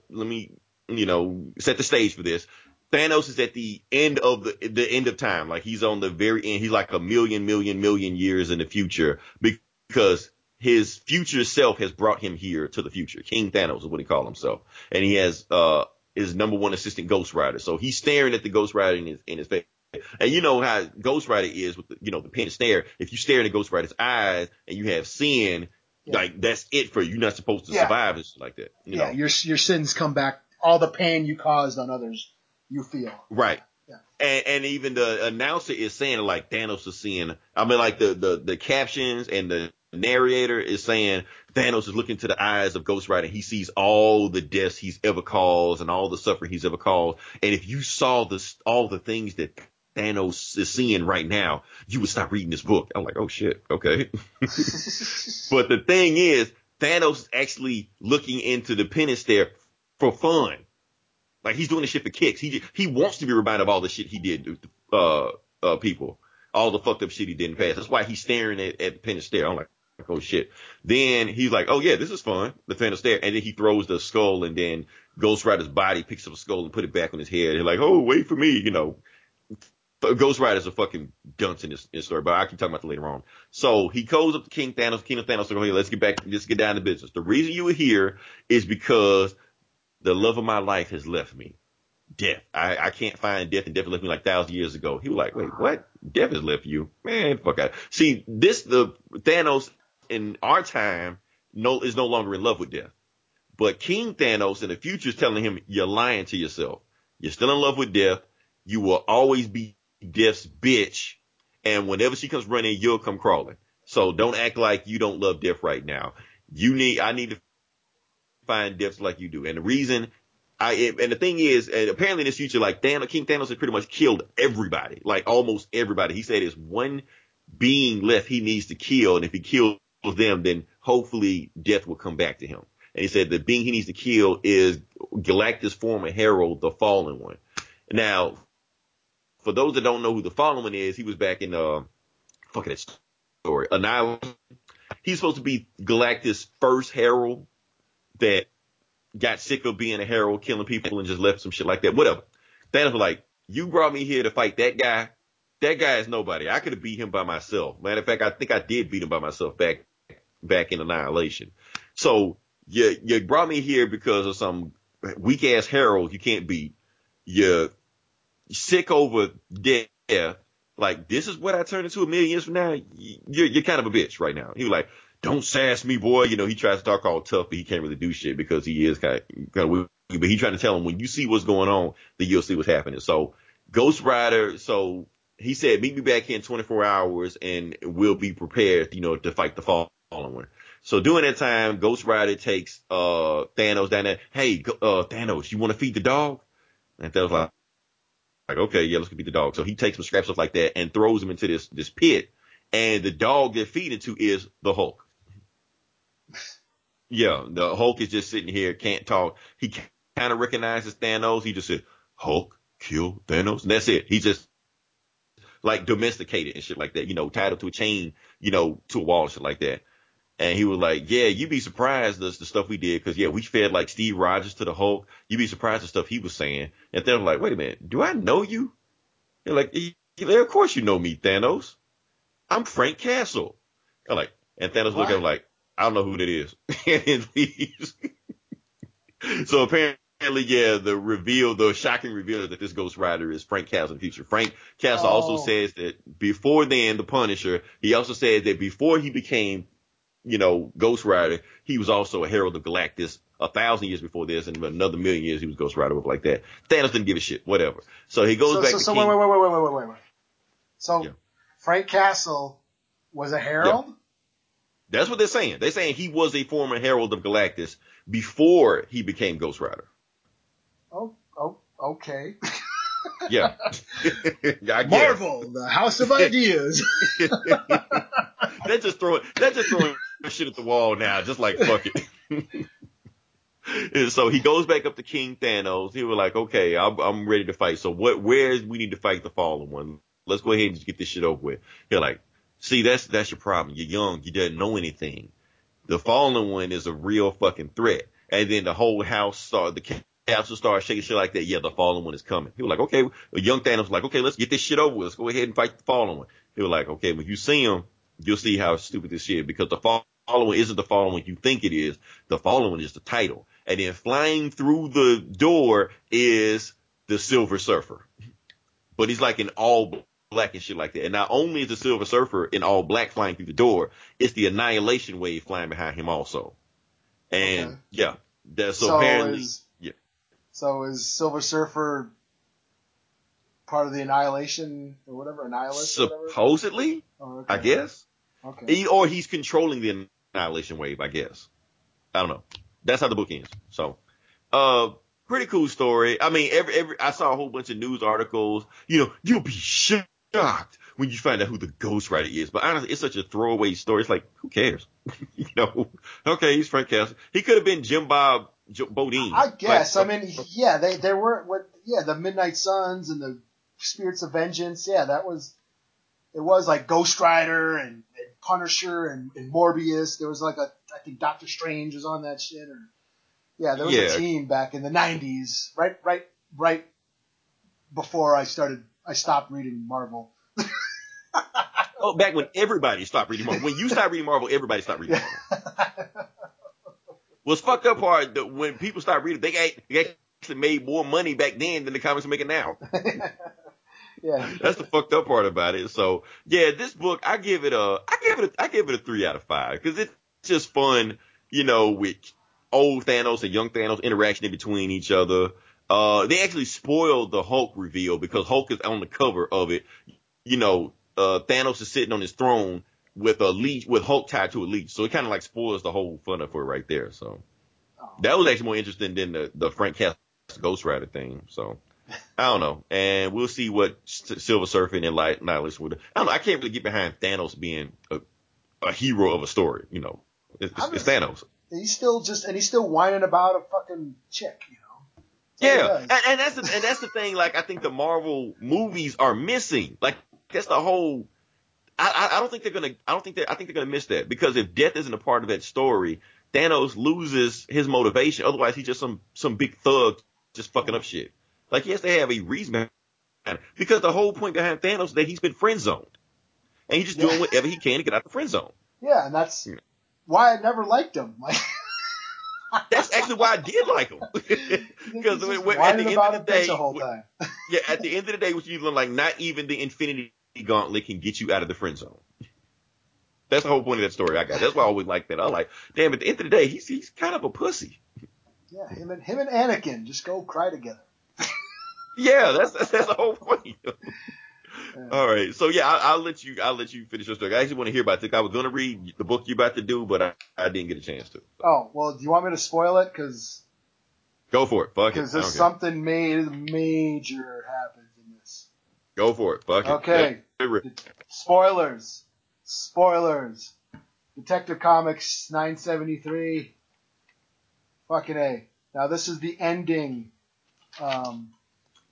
[SPEAKER 1] let me you know set the stage for this. Thanos is at the end of the the end of time. Like he's on the very end. He's like a million, million, million years in the future because his future self has brought him here to the future. King Thanos is what he called himself, and he has uh his number one assistant Ghost Rider. So he's staring at the Ghost Rider in his in his face. And you know how Ghost Rider is with the, you know the pin stare. If you stare in Ghost Rider's eyes and you have sin, yeah. like that's it for you. You're not supposed to yeah. survive and shit like that. You yeah, know?
[SPEAKER 2] your your sins come back. All the pain you caused on others you feel.
[SPEAKER 1] Right. Yeah. And, and even the announcer is saying like Thanos is seeing, I mean like the, the, the captions and the narrator is saying Thanos is looking to the eyes of Ghost Rider. He sees all the deaths he's ever caused and all the suffering he's ever caused. And if you saw this, all the things that Thanos is seeing right now, you would stop reading this book. I'm like, oh shit, okay. but the thing is, Thanos is actually looking into the penance stare for fun. Like he's doing this shit for kicks. He he wants to be reminded of all the shit he did to uh uh people, all the fucked up shit he did in the past. That's why he's staring at at the pen stare. I'm like, oh shit. Then he's like, oh yeah, this is fun. The pen stare, and then he throws the skull, and then Ghost Rider's body picks up the skull and put it back on his head. He's like, oh wait for me, you know. Ghost Rider's a fucking dunce in this, in this story, but I can talk about that later on. So he goes up to King Thanos. King of Thanos, like, okay, let's get back, let's get down to business. The reason you were here is because the love of my life has left me. Death. I, I can't find death and death left me like thousand years ago. He was like, wait, what? Death has left you? Man, fuck out. See, this, the Thanos in our time no, is no longer in love with death. But King Thanos in the future is telling him, you're lying to yourself. You're still in love with death. You will always be death's bitch. And whenever she comes running, you'll come crawling. So don't act like you don't love death right now. You need, I need to find deaths like you do. And the reason I and the thing is, and apparently in this future, like Thanos, King Thanos has pretty much killed everybody, like almost everybody. He said there's one being left he needs to kill, and if he kills them, then hopefully death will come back to him. And he said the being he needs to kill is Galactus' former herald, the Fallen One. Now, for those that don't know who the Fallen One is, he was back in uh, fucking that story, Annihilation. He's supposed to be Galactus' first herald that got sick of being a herald, killing people, and just left some shit like that. Whatever. Thanos was like, "You brought me here to fight that guy. That guy is nobody. I could have beat him by myself. Matter of fact, I think I did beat him by myself back back in Annihilation. So you you brought me here because of some weak ass herald you can't beat. You're sick over death. Like this is what I turn into a million years from now. You're you're kind of a bitch right now. He was like, don't sass me, boy. You know, he tries to talk all tough, but he can't really do shit because he is kind of, kind of weak. But he trying to tell him when you see what's going on, then you'll see what's happening. So Ghost Rider, so he said, meet me back here in 24 hours and we'll be prepared, you know, to fight the fallen one. So during that time, Ghost Rider takes, uh, Thanos down there. Hey, uh, Thanos, you want to feed the dog? And Thanos like, like, okay, yeah, let's feed the dog. So he takes some scraps stuff like that and throws him into this, this pit. And the dog they're feeding to is the Hulk. Yeah, the Hulk is just sitting here, can't talk. He kind of recognizes Thanos. He just said, Hulk, kill Thanos. And that's it. He just like domesticated and shit like that, you know, tied up to a chain, you know, to a wall and shit like that. And he was like, yeah, you'd be surprised the, the stuff we did. Cause yeah, we fed like Steve Rogers to the Hulk. You'd be surprised the stuff he was saying. And then I'm like, wait a minute, do I know you? They're like, yeah, of course you know me, Thanos. I'm Frank Castle. They're like, and Thanos looked at him like, I don't know who that is. and leaves. so apparently, yeah, the reveal, the shocking reveal that this Ghost Rider is Frank Castle in the future. Frank Castle oh. also says that before then, the Punisher, he also said that before he became, you know, Ghost Rider, he was also a Herald of Galactus a thousand years before this, and another million years he was Ghost Rider, like that. Thanos didn't give a shit, whatever. So he goes
[SPEAKER 2] so,
[SPEAKER 1] back
[SPEAKER 2] so,
[SPEAKER 1] to
[SPEAKER 2] so
[SPEAKER 1] King.
[SPEAKER 2] wait, wait, wait, wait, wait, wait, wait. So yeah. Frank Castle was a Herald.
[SPEAKER 1] Yeah. That's what they're saying. They're saying he was a former Herald of Galactus before he became Ghost Rider.
[SPEAKER 2] Oh, oh, okay.
[SPEAKER 1] yeah.
[SPEAKER 2] Marvel, the House of Ideas.
[SPEAKER 1] they're just throwing, they're just throwing shit at the wall now, just like fuck it. and so he goes back up to King Thanos. He was like, okay, I'm, I'm ready to fight. So what, Where's we need to fight the fallen one? Let's go ahead and just get this shit over with. He's like, See, that's that's your problem. You're young. You didn't know anything. The fallen one is a real fucking threat. And then the whole house started, the castle started shaking shit like that. Yeah, the fallen one is coming. He was like, okay. Young Thanos was like, okay, let's get this shit over with. Let's go ahead and fight the fallen one. He was like, okay, when you see him, you'll see how stupid this shit is because the following isn't the following you think it is. The following is the title. And then flying through the door is the Silver Surfer. But he's like an all black and shit like that. And not only is the Silver Surfer in all black flying through the door, it's the Annihilation Wave flying behind him also. And okay. yeah, that, so, so, apparently,
[SPEAKER 2] is,
[SPEAKER 1] yeah.
[SPEAKER 2] So is Silver Surfer part of the Annihilation or whatever, Annihilus?
[SPEAKER 1] Supposedly, oh, okay. I guess. Okay. He, or he's controlling the Annihilation Wave, I guess. I don't know. That's how the book ends. So, uh, pretty cool story. I mean, every, every, I saw a whole bunch of news articles. You know, you'll be shocked when you find out who the Ghost Rider is. But honestly, it's such a throwaway story. It's like, who cares? you know, okay, he's Frank Castle. He could have been Jim Bob Bodine.
[SPEAKER 2] I guess. I mean, yeah, they there were what, yeah, the Midnight Suns and the Spirits of Vengeance. Yeah, that was. It was like Ghost Rider and, and Punisher and, and, Morbius. There was like a, I think Doctor Strange was on that shit. Or yeah, there was yeah. a team back in the '90s, right, right, right before I started I stopped reading Marvel.
[SPEAKER 1] oh, back when everybody stopped reading Marvel. When you stopped reading Marvel, everybody stopped reading Marvel. What's fucked up part that when people start reading, they, they actually made more money back then than the comics are making now.
[SPEAKER 2] yeah,
[SPEAKER 1] that's the fucked up part about it. So yeah, this book I give it a I give it a I give it a three out of five because it's just fun, you know, with old Thanos and young Thanos interaction in between each other. Uh, they actually spoiled the Hulk reveal because Hulk is on the cover of it. You know, uh, Thanos is sitting on his throne with a leech, with Hulk tied to a leech. So it kind of like spoils the whole fun of it right there. So that was actually more interesting than the, the Frank Castle Ghost Rider thing. So I don't know, and we'll see what Silver Surfer and Light Nihilus would. I don't know. I can't really get behind Thanos being a, a hero of a story. You know, it's, it's, it's Thanos.
[SPEAKER 2] He's still just, and he's still whining about a fucking chick. You know.
[SPEAKER 1] yeah, and, and that's the and that's the thing. Like I think the Marvel movies are missing. Like that's the whole. I, I don't think they're gonna. I don't think that. I think they're gonna miss that because if death isn't a part of that story, Thanos loses his motivation. Otherwise, he's just some some big thug just fucking up shit. Like he has to have a reason because the whole point behind Thanos is that he's been friend zoned, and he's just doing whatever he can to get out of the friend zone.
[SPEAKER 2] Yeah, and that's yeah. why I never liked him. Like.
[SPEAKER 1] That's actually why I did like him. Because at the end of the day, yeah, at the end of the day, what you learn, like not even the Infinity Gauntlet can get you out of the friend zone. That's the whole point of that story I got. That's why I always like that. I like, damn, at the end of the day, he's he's kind of a pussy.
[SPEAKER 2] Yeah, him and him and Anakin just go cry together.
[SPEAKER 1] Yeah, that's that's, that's the whole point. All right, so yeah, I, will let you. I'll let you finish your story. I actually want to hear about it. I was going to read the book you're about to do, but I, I didn't get a chance to.
[SPEAKER 2] Oh well, do you want me to spoil it? Because
[SPEAKER 1] go for it. Fuck
[SPEAKER 2] it. Because there's something major, major happens in this.
[SPEAKER 1] Go for it. Fuck it.
[SPEAKER 2] Okay. Spoilers. Spoilers. Detective Comics 973. Fucking a. Now this is the ending, um,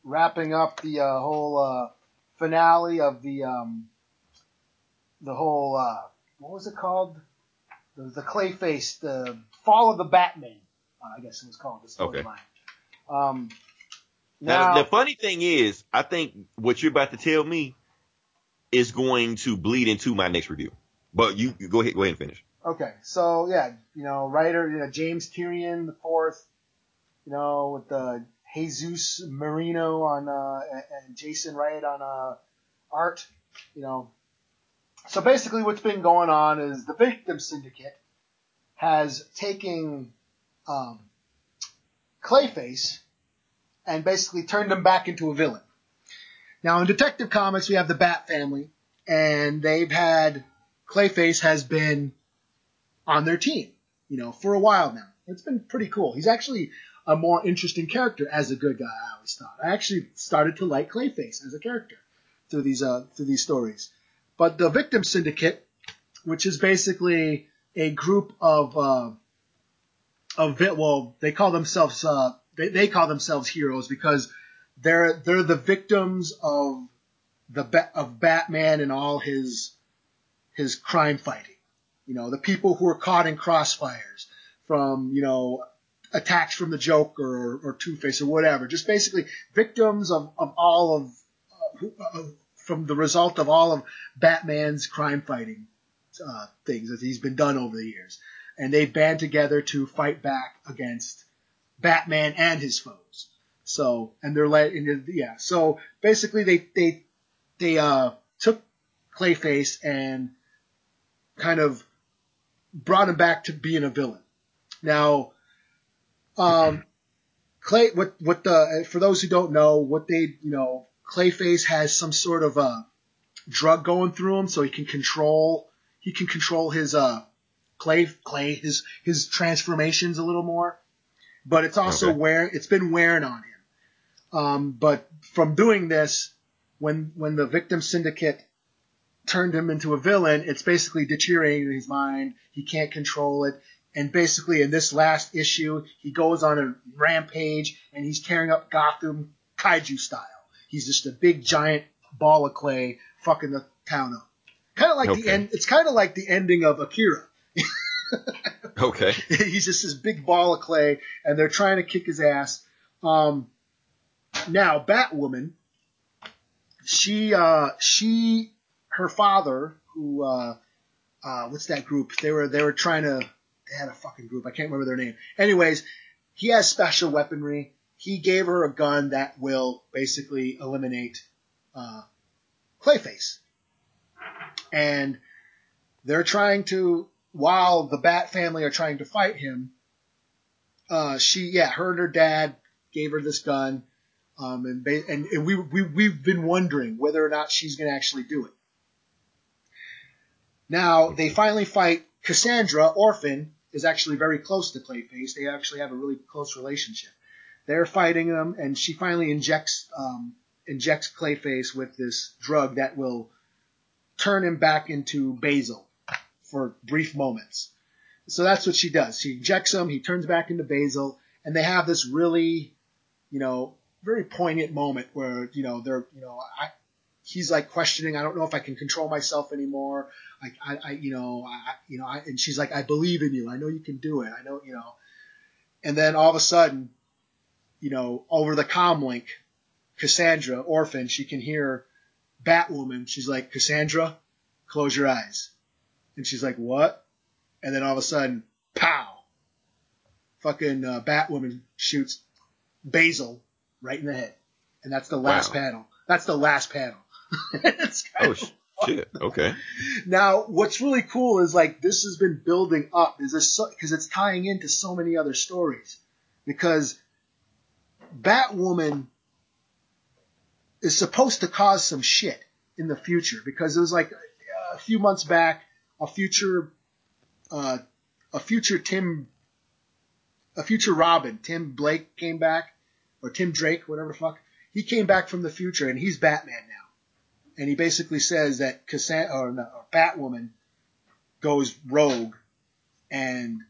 [SPEAKER 2] wrapping up the uh, whole. Uh, finale of the um, the whole uh, what was it called? The, the Clayface, the Fall of the Batman. Uh, I guess it was called the storyline. Okay. Um,
[SPEAKER 1] now, now, the funny thing is, I think what you're about to tell me is going to bleed into my next review. But you, you go ahead, go ahead and finish.
[SPEAKER 2] Okay, so yeah, you know, writer, you know, James Tynion the fourth, you know, with the Jesus Merino on uh, and Jason Wright on uh, art. You know, so basically, what's been going on is the Victim Syndicate has taken um, Clayface and basically turned him back into a villain. Now, in Detective Comics, we have the Bat Family, and they've had Clayface has been on their team, you know, for a while now. It's been pretty cool. He's actually a more interesting character as a good guy. I always thought. I actually started to like Clayface as a character through these uh, through these stories. But the Victim Syndicate, which is basically a group of uh, of well, they call themselves uh, they, they call themselves heroes because they're they're the victims of the of Batman and all his his crime fighting. You know, the people who are caught in crossfires from you know attacks from the Joker or, or Two Face or whatever. Just basically victims of, of all of uh, from the result of all of Batman's crime fighting uh, things that he's been done over the years, and they band together to fight back against Batman and his foes. So and they're let in yeah. So basically they they they uh, took Clayface and kind of brought him back to being a villain. Now um, Clay, what what the for those who don't know, what they you know, Clayface has some sort of a drug going through him, so he can control he can control his uh clay clay his his transformations a little more. But it's also okay. wear it's been wearing on him. Um, but from doing this, when when the victim syndicate turned him into a villain, it's basically deteriorating his mind. He can't control it. And basically, in this last issue, he goes on a rampage and he's tearing up Gotham kaiju style. He's just a big giant ball of clay fucking the town up. Kind of like okay. the end. It's kind of like the ending of Akira.
[SPEAKER 1] okay.
[SPEAKER 2] He's just this big ball of clay, and they're trying to kick his ass. Um, now, Batwoman, she, uh, she, her father, who, uh, uh, what's that group? They were, they were trying to they had a fucking group. I can't remember their name. Anyways, he has special weaponry. He gave her a gun that will basically eliminate uh, Clayface. And they're trying to, while the Bat family are trying to fight him, uh, she, yeah, her and her dad gave her this gun. Um, and, and, and we, we, we've been wondering whether or not she's going to actually do it. Now, they finally fight Cassandra, Orphan, is actually very close to Clayface. They actually have a really close relationship. they're fighting them, and she finally injects um, injects Clayface with this drug that will turn him back into Basil for brief moments. So that's what she does. She injects him, he turns back into Basil, and they have this really, you know, very poignant moment where, you know, they're, you know, I, he's like questioning, I don't know if I can control myself anymore. Like I, I you know, I, you know, I, and she's like, I believe in you. I know you can do it. I know, you know, and then all of a sudden, you know, over the comm link, Cassandra, orphan, she can hear Batwoman. She's like, Cassandra, close your eyes. And she's like, what? And then all of a sudden, pow! Fucking uh, Batwoman shoots Basil right in the head. And that's the last wow. panel. That's the last panel.
[SPEAKER 1] oh, shit. Okay.
[SPEAKER 2] Now, what's really cool is like this has been building up. Is this because so, it's tying into so many other stories? Because Batwoman is supposed to cause some shit in the future because it was like a few months back, a future, uh, a future Tim, a future Robin, Tim Blake came back, or Tim Drake, whatever the fuck. He came back from the future and he's Batman now, and he basically says that Cassandra or, or Batwoman goes rogue and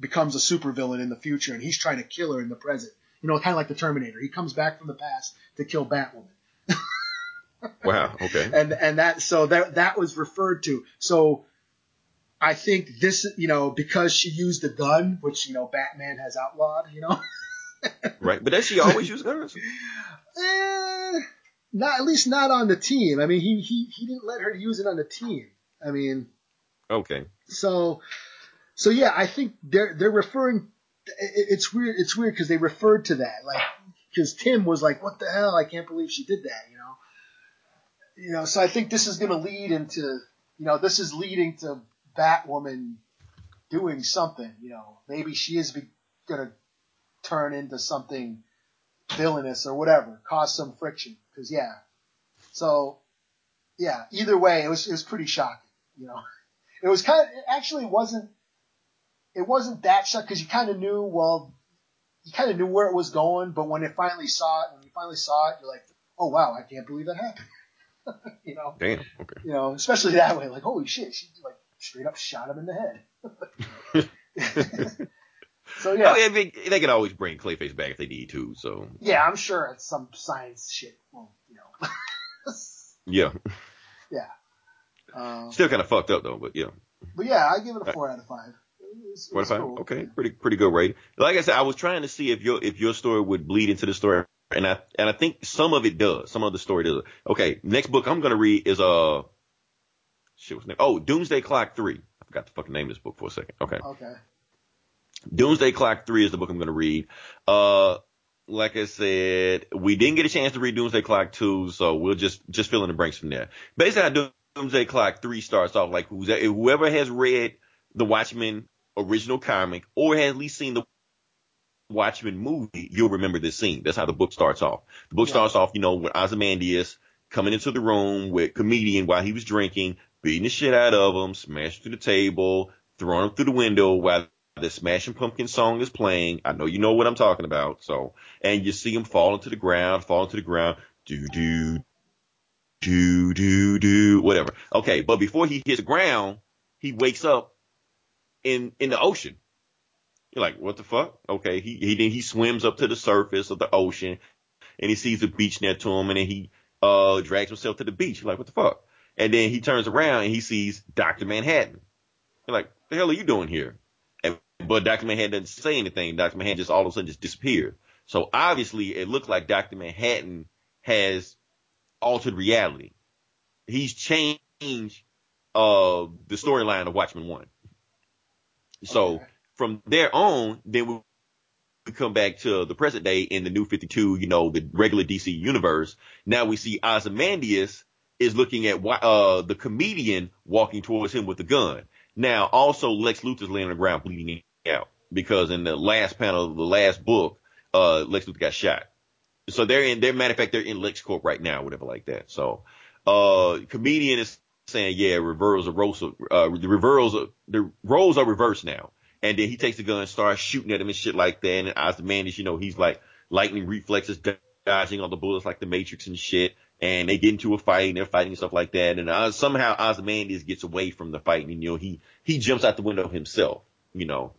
[SPEAKER 2] becomes a supervillain in the future, and he's trying to kill her in the present. You know, kind of like the Terminator. He comes back from the past to kill Batwoman.
[SPEAKER 1] wow. Okay.
[SPEAKER 2] And and that so that that was referred to. So I think this, you know, because she used a gun, which you know Batman has outlawed, you know.
[SPEAKER 1] right, but does she always use guns?
[SPEAKER 2] Eh, not at least not on the team. I mean, he he he didn't let her use it on the team. I mean.
[SPEAKER 1] Okay.
[SPEAKER 2] So, so yeah, I think they're they're referring. It's weird. It's weird because they referred to that like because Tim was like, "What the hell? I can't believe she did that," you know. You know, so I think this is going to lead into, you know, this is leading to Batwoman doing something. You know, maybe she is going to turn into something villainous or whatever, cause some friction. Because yeah, so yeah, either way, it was it was pretty shocking. You know, it was kind of it actually wasn't it wasn't that shocking because you kind of knew well you kind of knew where it was going, but when it finally saw it, when you finally saw it, you're like, oh wow, I can't believe that happened. you know.
[SPEAKER 1] Damn. Okay.
[SPEAKER 2] You know, especially that way, like holy shit, she like straight up shot him in the head. so yeah.
[SPEAKER 1] I mean, they can always bring Clayface back if they need to. So.
[SPEAKER 2] Yeah, I'm sure it's some science shit. Well, you know.
[SPEAKER 1] yeah.
[SPEAKER 2] Yeah. Um,
[SPEAKER 1] Still kind of fucked up though, but yeah.
[SPEAKER 2] But yeah, I give it a four out of five.
[SPEAKER 1] What if I? Cool. Okay, pretty pretty good rating. Like I said, I was trying to see if your if your story would bleed into the story, and I and I think some of it does. Some of the story does. Okay, next book I'm gonna read is uh, shit, what's name? Oh, Doomsday Clock Three. I forgot the fucking name of this book for a second. Okay.
[SPEAKER 2] Okay.
[SPEAKER 1] Doomsday Clock Three is the book I'm gonna read. Uh, like I said, we didn't get a chance to read Doomsday Clock Two, so we'll just just fill in the blanks from there. Basically, Doomsday Clock Three starts off like whoever has read the Watchmen original comic or has at least seen the Watchmen movie, you'll remember this scene. That's how the book starts off. The book yeah. starts off, you know, with Ozymandias coming into the room with comedian while he was drinking, beating the shit out of him, smashing through the table, throwing him through the window while the Smashing Pumpkin song is playing. I know you know what I'm talking about. So, and you see him fall into the ground, fall into the ground, do do do do do whatever. Okay, but before he hits the ground, he wakes up in in the ocean. You're like, what the fuck? Okay, he he then he swims up to the surface of the ocean, and he sees a beach near to him, and then he uh drags himself to the beach. You're like, what the fuck? And then he turns around and he sees Doctor Manhattan. You're like, the hell are you doing here? But Doctor Manhattan doesn't say anything. Doctor Manhattan just all of a sudden just disappeared. So obviously, it looked like Doctor Manhattan has altered reality. He's changed uh the storyline of Watchmen One. So okay. from there on, then we we come back to the present day in the new 52, you know, the regular DC universe. Now we see Ozymandias is looking at uh, the comedian walking towards him with a gun. Now also Lex Luthor's laying on the ground bleeding out because in the last panel of the last book, uh, Lex Luthor got shot. So they're in, they're matter of fact, they're in LexCorp right now, whatever like that. So, uh, comedian is saying, yeah, reversals are uh, the reversals, the roles are reversed now. And then he takes the gun and starts shooting at him and shit like that. And Ozymandias, you know, he's like, lightning reflexes, dodging all the bullets like the Matrix and shit. And they get into a fight and they're fighting and stuff like that. And uh, somehow Ozymandias gets away from the fight and, you know, he, he jumps out the window himself, you know,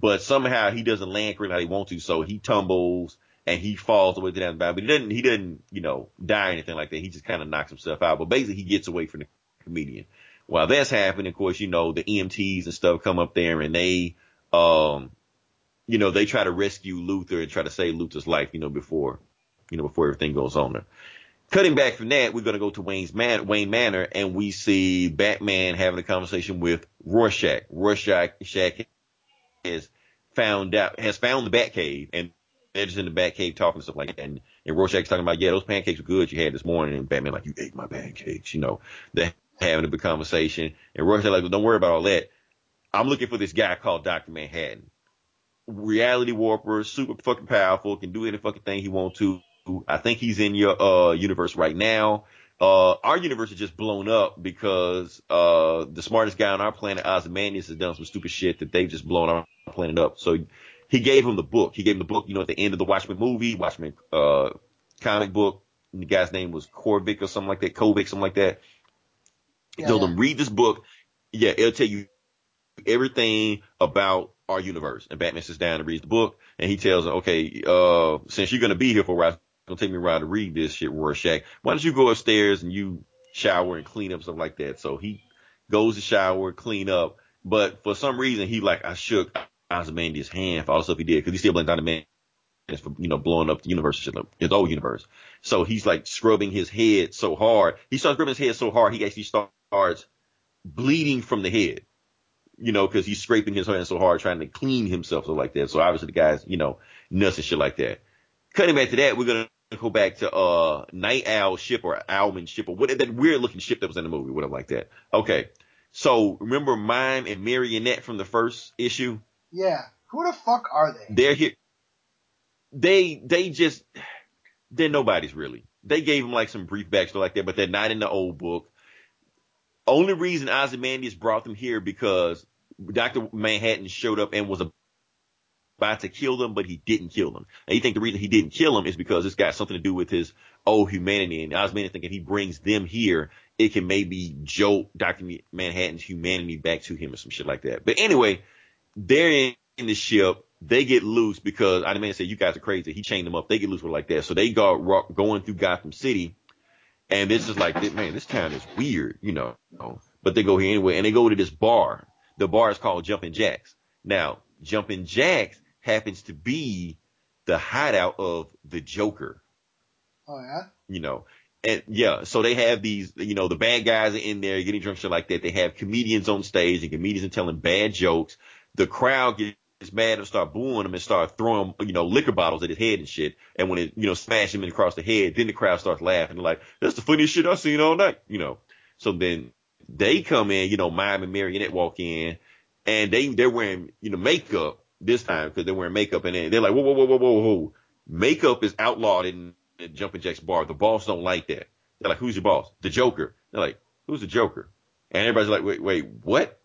[SPEAKER 1] but somehow he doesn't land correctly how he wants to. So he tumbles and he falls away to that battle, but he doesn't, he doesn't, you know, die or anything like that. He just kind of knocks himself out. But basically he gets away from the comedian. While that's happening, of course, you know, the EMTs and stuff come up there and they, um, you know, they try to rescue Luthor and try to save Luthor's life, you know, before, you know, before everything goes on there. Cutting back from that, we're going to go to Wayne's Man- Wayne Manor and we see Batman having a conversation with Rorschach. Rorschach has found out, has found the Batcave and they're just in the Batcave talking and stuff like that. And, and Rorschach's talking about, yeah, those pancakes were good you had this morning. And Batman like, you ate my pancakes, you know, they're having a big conversation. And Rorschach like, well, don't worry about all that. I'm looking for this guy called Dr. Manhattan reality warper, super fucking powerful, can do any fucking thing he wants to. I think he's in your uh universe right now. Uh, our universe is just blown up because uh the smartest guy on our planet, Ozymandias, has done some stupid shit that they've just blown our planet up. So he gave him the book. He gave him the book, you know, at the end of the Watchmen movie, Watchmen uh comic book. And the guy's name was Korvik or something like that, Kovic, something like that. He yeah, told yeah. him, read this book. Yeah, it'll tell you everything about our universe. And Batman sits down and reads the book and he tells him, okay, uh, since you're going to be here for a while, to take me a while to read this shit, Rorschach. Why don't you go upstairs and you shower and clean up stuff like that? So he goes to shower, clean up. But for some reason, he like, I shook Ozymandias' hand for all the stuff he did because he still blamed. Man for, you know, blowing up the universe, shit, his old universe. So he's like scrubbing his head so hard. He starts scrubbing his head so hard, he actually starts bleeding from the head you know, cause he's scraping his hand so hard trying to clean himself so like that. So obviously the guy's, you know, nuts and shit like that. Cutting back to that, we're to go back to, uh, Nite Owl ship or Owlman ship or whatever that weird looking ship that was in the movie, whatever like that. Okay. So remember Mime and Marionette from the first issue?
[SPEAKER 2] Yeah. Who the fuck are they?
[SPEAKER 1] They're here. They, they just, they're nobody's really. They gave them like some brief backstory like that, but they're not in the old book. Only reason Ozymandias brought them here because Dr. Manhattan showed up and was about to kill them, but he didn't kill them. And you think the reason he didn't kill them is because this got something to do with his old humanity. And Ozymandias thinking he brings them here, it can maybe jolt Dr. Manhattan's humanity back to him or some shit like that. But anyway, they're in, in the ship. They get loose because Ozymandias said, you guys are crazy. He chained them up. They get loose with like that. So they go going through Gotham City and it's just like, man, this town is weird, you know, but they go here anyway and they go to this bar the bar is called Jumpin' Jacks. Now, Jumpin' Jacks happens to be the hideout of the Joker.
[SPEAKER 2] Oh yeah.
[SPEAKER 1] You know, and yeah, so they have these, you know, the bad guys are in there getting drunk, shit like that. They have comedians on stage and comedians are telling bad jokes. The crowd gets mad and start booing him and start throwing, you know, liquor bottles at his head and shit. And when it, you know, smash him across the head, then the crowd starts laughing. They're like, that's the funniest shit I've seen all night, you know. So then they come in, you know, Mime and Marionette walk in and they, they're wearing, you know, makeup this time because they're wearing makeup and they're like, whoa, whoa, whoa, whoa, whoa, whoa. Makeup is outlawed in, in Jumpin' Jack's bar. The boss don't like that. They're like, who's your boss? The Joker. They're like, who's the Joker? And everybody's like, wait, wait, what?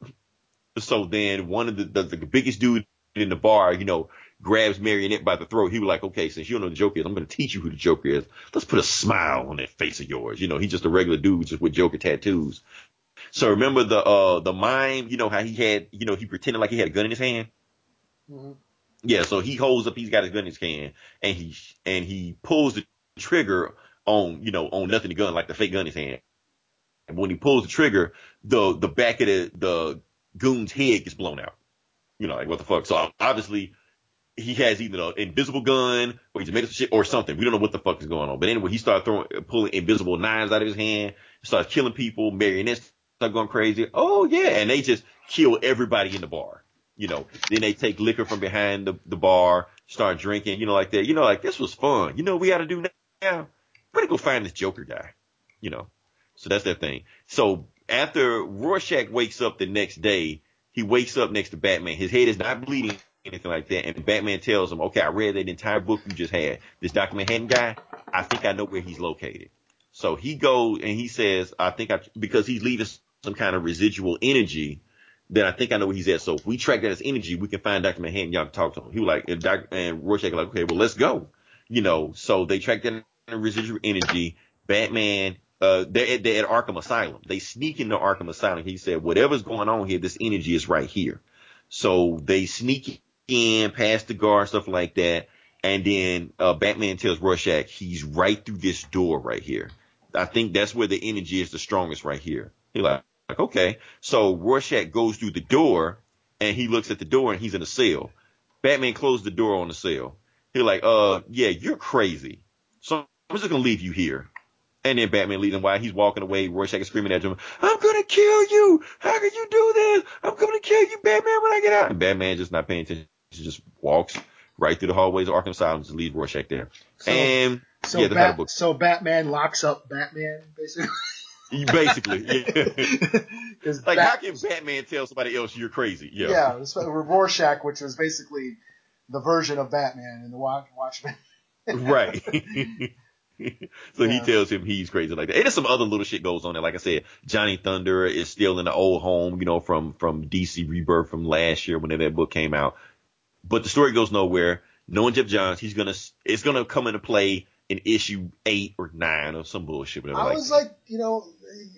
[SPEAKER 1] So then one of the, the, the biggest dude in the bar, you know, grabs Marionette by the throat. He was like, okay, since you don't know the Joker is, I'm going to teach you who the Joker is. Let's put a smile on that face of yours. You know, he's just a regular dude just with Joker tattoos. So remember the uh the mime, you know how he had, you know, he pretended like he had a gun in his hand. Mm-hmm. Yeah, so he holds up, he's got his gun in his hand, and he and he pulls the trigger on, you know, on nothing to gun like the fake gun in his hand. And when he pulls the trigger, the the back of the the goon's head gets blown out. You know, like what the fuck. So obviously he has either an invisible gun or he's made up shit or something. We don't know what the fuck is going on. But anyway, he started throwing, pulling invisible knives out of his hand, starts killing people, marionettes start going crazy. Oh yeah, and they just kill everybody in the bar. You know, then they take liquor from behind the, the bar, start drinking, you know, like that. You know, like this was fun. You know, we got to do now. We're gonna go find this Joker guy. You know, so that's their thing. So after Rorschach wakes up the next day, he wakes up next to Batman. His head is not bleeding, anything like that. And Batman tells him, okay, I read that entire book you just had. This Dr. Manhattan guy, I think I know where he's located. So he goes and he says, I think I, because he's leaving some kind of residual energy, then I think I know where he's at. So if we track that as energy, we can find Dr. Manhattan. Y'all can talk to him. He was like, and Dr. and Rorschach like, okay, well, let's go. you know, so they track the residual energy. Batman, uh, they're at, they're at Arkham Asylum. They sneak into Arkham Asylum. He said, whatever's going on here, this energy is right here. So they sneak in past the guard, stuff like that. And then, uh, Batman tells Rorschach he's right through this door right here. I think that's where the energy is the strongest right here. He like, like, okay. So Rorschach goes through the door and he looks at the door and he's in a cell. Batman closed the door on the cell. He's like, uh, yeah, you're crazy. So I'm just gonna leave you here. And then Batman leading while he's walking away, Rorschach is screaming at him, I'm gonna kill you! How can you do this? I'm gonna kill you, Batman, when I get out. And Batman just not paying attention. He just walks right through the hallways of Arkham Asylum to leave Rorschach there. So, and
[SPEAKER 2] so, yeah, Bat- so Batman locks up Batman, basically.
[SPEAKER 1] Basically, yeah. like, Bat- how can Batman tell somebody else you're crazy? Yeah.
[SPEAKER 2] Yeah, Rorschach, which was basically the version of Batman in the Watchmen.
[SPEAKER 1] right. so yeah. he tells him he's crazy like that. And there's some other little shit goes on there. Like I said, Johnny Thunder is still in the old home, you know, from, from DC Rebirth from last year when that book came out. But the story goes nowhere. Knowing Geoff Johns, he's gonna, it's gonna come into play in issue eight or nine or some bullshit. Whatever.
[SPEAKER 2] I was that. like, you know,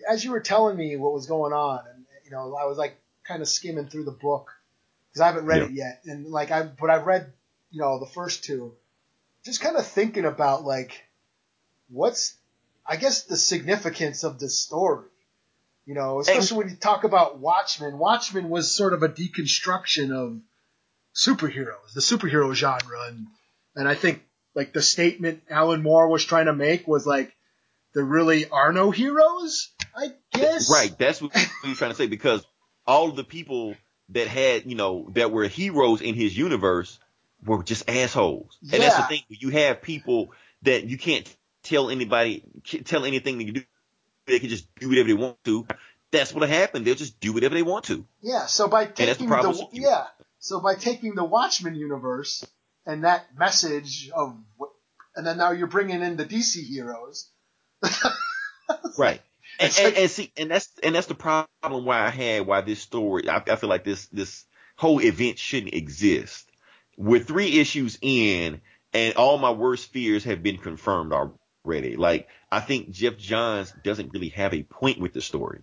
[SPEAKER 2] as you were telling me what was going on, and you know, I was like kind of skimming through the book because I haven't read yeah. it yet, and like I, but I've read, you know, the first two, just kind of thinking about like, what's, I guess, the significance of the story. You know, especially and, when you talk about Watchmen. Watchmen was sort of a deconstruction of superheroes, the superhero genre, and and I think like the statement Alan Moore was trying to make was like there really are no heroes, I guess.
[SPEAKER 1] Right. That's what he was trying to say because all of the people that had, you know, that were heroes in his universe were just assholes. Yeah. And that's the thing. You have people that you can't tell anybody, tell anything they do. They can just do whatever they want to. That's what happened. They'll just do whatever they want to.
[SPEAKER 2] Yeah. So by taking the, the yeah. So by taking the Watchmen universe and that message of what, and then now you're bringing in the DC heroes.
[SPEAKER 1] right. And, like, and, and, see, and that's and that's the problem why I had why this story. I, I feel like this this whole event shouldn't exist. We're three issues in, and all my worst fears have been confirmed already. Like I think Geoff Johns doesn't really have a point with the story.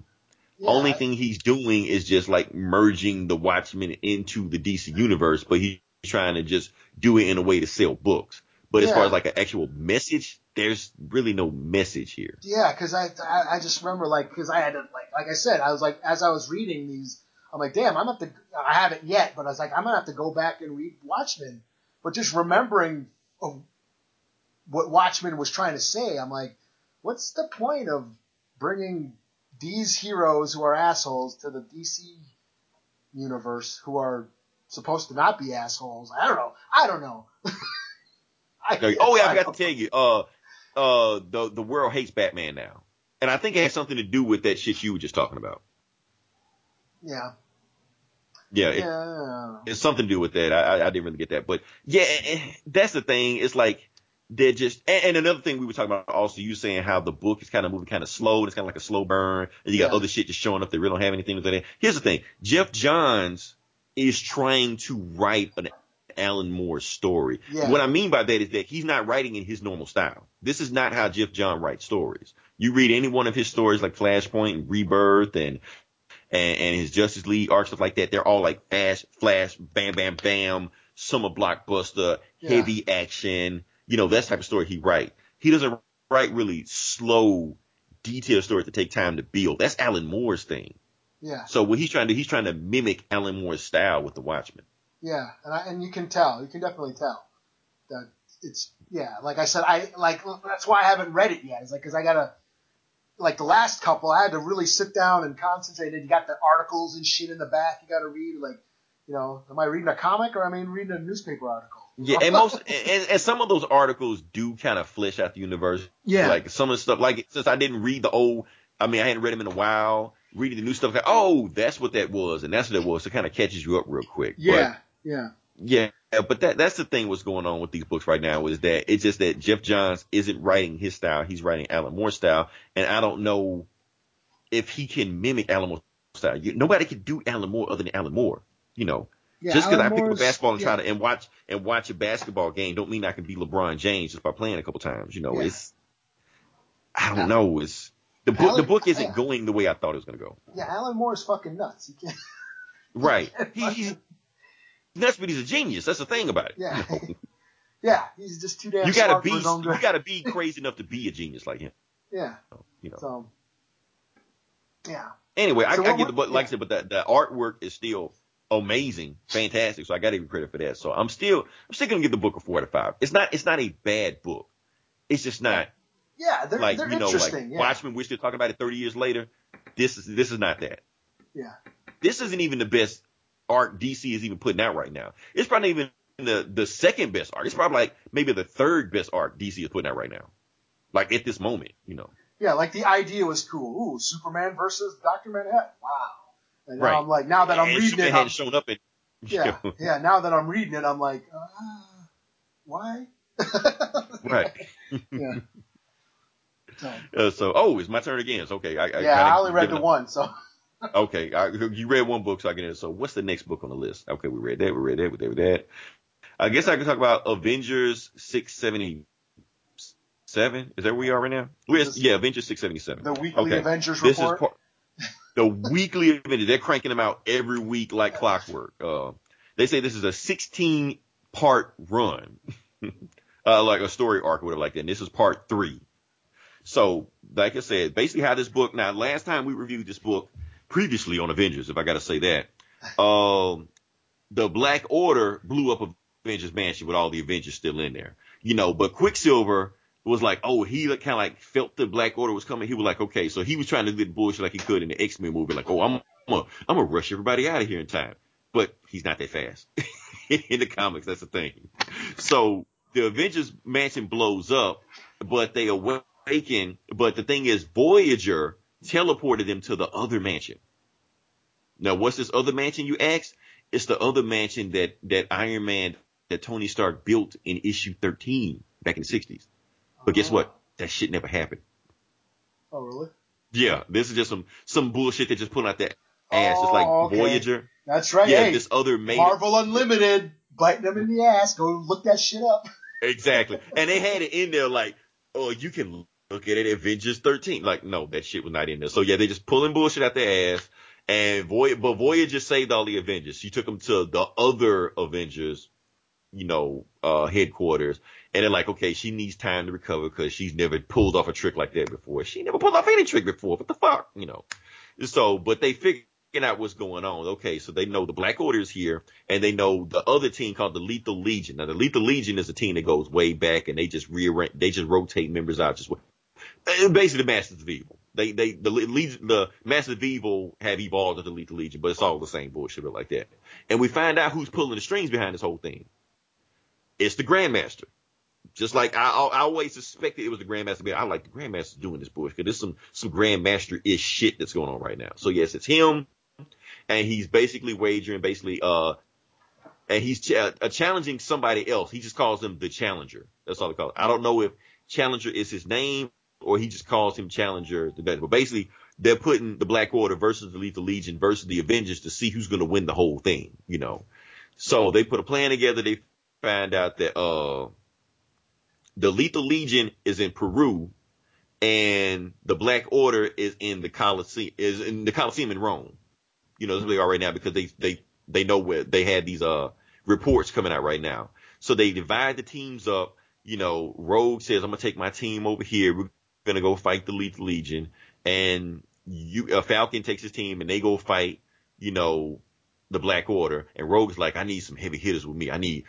[SPEAKER 1] Yeah, Only thing he's doing is just like merging the Watchmen into the DC universe, but he's trying to just do it in a way to sell books. But yeah. as far as like an actual message, there's really no message here.
[SPEAKER 2] Yeah, because I, I, I just remember like because I had to like like I said I was like as I was reading these I'm like damn I'm gonna have to I haven't yet but I was like I'm gonna have to go back and read Watchmen but just remembering of what Watchmen was trying to say I'm like what's the point of bringing these heroes who are assholes to the DC universe who are supposed to not be assholes. I don't know. I don't know.
[SPEAKER 1] I, oh yeah, I forgot to tell you. Uh, uh, the the world hates Batman now, and I think it has something to do with that shit you were just talking about.
[SPEAKER 2] Yeah.
[SPEAKER 1] Yeah, it, yeah. it's something to do with that. I, I, didn't really get that, but yeah, that's the thing. It's like they're just, and, and, another thing we were talking about also, you saying how the book is kind of moving kind of slow, and it's kind of like a slow burn, and you got yeah. other shit just showing up that really don't have anything to do with it. Here's the thing: Geoff Johns is trying to write an Alan Moore story. Yeah. What I mean by that is that he's not writing in his normal style. This is not how Geoff John writes stories. You read any one of his stories like Flashpoint and Rebirth and and, and his Justice League arc stuff like that. They're all like fast, flash, bam, bam, bam, summer blockbuster, yeah. heavy action. You know, that type of story he write. He doesn't write really slow, detailed stories that take time to build. That's Alan Moore's thing.
[SPEAKER 2] Yeah.
[SPEAKER 1] So what he's trying to he's trying to mimic Alan Moore's style with the Watchmen.
[SPEAKER 2] Yeah, and I, and you can tell, you can definitely tell that it's yeah. Like I said, I like that's why I haven't read it yet. It's like because I gotta like the last couple, I had to really sit down and concentrate. And you got the articles and shit in the back you got to read. Like, you know, am I reading a comic or am I reading a newspaper article?
[SPEAKER 1] Yeah, and most and, and some of those articles do kind of flesh out the universe.
[SPEAKER 2] Yeah,
[SPEAKER 1] like some of the stuff. Like since I didn't read the old, I mean, I hadn't read them in a while reading the new stuff, like, oh, that's what that was, and that's what it was. So it kind of catches you up real quick.
[SPEAKER 2] Yeah, but, yeah,
[SPEAKER 1] yeah. But that that's the thing. What's going on with these books right now is that it's just that Geoff Johns isn't writing his style; he's writing Alan Moore's style, and I don't know if he can mimic Alan Moore's style. You, nobody can do Alan Moore other than Alan Moore. You know, Yeah, just because I pick up a basketball and yeah. try to and watch and watch a basketball game don't mean I can be LeBron James just by playing a couple times. You know, yeah. it's I don't know. It's the book. Alan, the book isn't yeah. going the way I thought it was going to go.
[SPEAKER 2] Yeah, Alan Moore is fucking nuts. He can't.
[SPEAKER 1] Right. He, he's nuts, but he's a genius. That's the thing about it.
[SPEAKER 2] Yeah. You know? yeah, he's just too damn.
[SPEAKER 1] You gotta be. You gotta be crazy enough to be a genius like him.
[SPEAKER 2] Yeah. So, you know. So. Yeah.
[SPEAKER 1] Anyway, so I, I get the book. Like yeah. I said, but the, the artwork is still amazing, fantastic. So I got to give credit for that. So I'm still, I'm still gonna give the book a four to five. It's not, it's not a bad book. It's just not.
[SPEAKER 2] Yeah, they're,
[SPEAKER 1] like
[SPEAKER 2] they're
[SPEAKER 1] you know,
[SPEAKER 2] like
[SPEAKER 1] yeah. Watchmen. We're still talking about it 30 years later. This is this is not that.
[SPEAKER 2] Yeah.
[SPEAKER 1] This isn't even the best art DC is even putting out right now. It's probably even the the second best art. It's probably like maybe the third best art DC is putting out right now. Like at this moment, you know.
[SPEAKER 2] Yeah, like the idea was cool. Ooh, Superman versus Doctor Manhattan. Wow. And now right. I'm like, now that I'm and reading
[SPEAKER 1] Superman
[SPEAKER 2] it,
[SPEAKER 1] hadn't shown up in.
[SPEAKER 2] Yeah, yeah. Now that I'm reading it, I'm like, uh, why?
[SPEAKER 1] right.
[SPEAKER 2] yeah.
[SPEAKER 1] So. Uh, so, oh, it's my turn again. So, okay. I,
[SPEAKER 2] I yeah, I only read the one, so.
[SPEAKER 1] okay, I, you read one book, so I get it. So, what's the next book on the list? Okay, we read that. We read that. We read that. I guess I can talk about Avengers 677. Is that where we are right now? We're, yeah, Avengers 677.
[SPEAKER 2] The weekly okay. Avengers this report. Is part,
[SPEAKER 1] the weekly Avengers. They're cranking them out every week like clockwork. Uh, they say this is a 16 part run, uh, like a story arc or whatever like that. And this is part three. So, like I said, basically how this book, now last time we reviewed this book previously on Avengers, if I gotta say that, um, the Black Order blew up Avengers Mansion with all the Avengers still in there. You know, but Quicksilver was like, oh, he kind of like felt the Black Order was coming. He was like, okay, so he was trying to get bullshit like he could in the X Men movie, like, oh, I'm, I'm gonna, I'm gonna rush everybody out of here in time. But he's not that fast in the comics. That's the thing. So the Avengers Mansion blows up, but they away but the thing is, Voyager teleported them to the other mansion. Now, what's this other mansion you asked? It's the other mansion that, that Iron Man, that Tony Stark built in issue 13 back in the 60s. But guess oh. what? That shit never happened.
[SPEAKER 2] Oh, really?
[SPEAKER 1] Yeah, this is just some, some bullshit they just put out that ass. Oh, like okay. Voyager.
[SPEAKER 2] That's right.
[SPEAKER 1] Yeah,
[SPEAKER 2] hey,
[SPEAKER 1] this other made
[SPEAKER 2] Marvel Unlimited biting them in the ass. Go look that shit up.
[SPEAKER 1] exactly. And they had it in there like, oh, you can look at it, Avengers 13. Like, no, that shit was not in there. So yeah, they just pulling bullshit out their ass. And Voy, but Voyager saved all the Avengers. She took them to the other Avengers, you know, uh, headquarters. And they're like, okay, she needs time to recover because she's never pulled off a trick like that before. She never pulled off any trick before. What the fuck, you know? So, but they figured out what's going on. Okay, so they know the Black Order is here, and they know the other team called the Lethal Legion. Now, the Lethal Legion is a team that goes way back, and they just rearrange, they just rotate members out just basically the Masters of Evil. They, they, the Legion, the Masters of Evil have evolved into the Lethal Legion, but it's all the same bullshit like that. And we find out who's pulling the strings behind this whole thing. It's the Grandmaster. Just like I, I always suspected it was the Grandmaster, I like the Grandmaster doing this bullshit because there's some, some Grandmaster-ish shit that's going on right now. So yes, it's him, and he's basically wagering, basically, uh, and he's ch- uh, challenging somebody else. He just calls him the Challenger. That's all he calls. It. I don't know if Challenger is his name or he just calls him Challenger. But basically, they're putting the Black Order versus the Lethal Legion versus the Avengers to see who's going to win the whole thing, you know. So they put a plan together. They find out that, uh, the Lethal Legion is in Peru and the Black Order is in the Colosseum, is in the Colosseum in Rome. You know, where they are right now because they, they, they know where they had these, uh, reports coming out right now. So they divide the teams up. You know, Rogue says, I'm to take my team over here. We're gonna go fight the Lethal Legion, and you uh, Falcon takes his team and they go fight, you know, the Black Order, and Rogue's like, I need some heavy hitters with me. I need,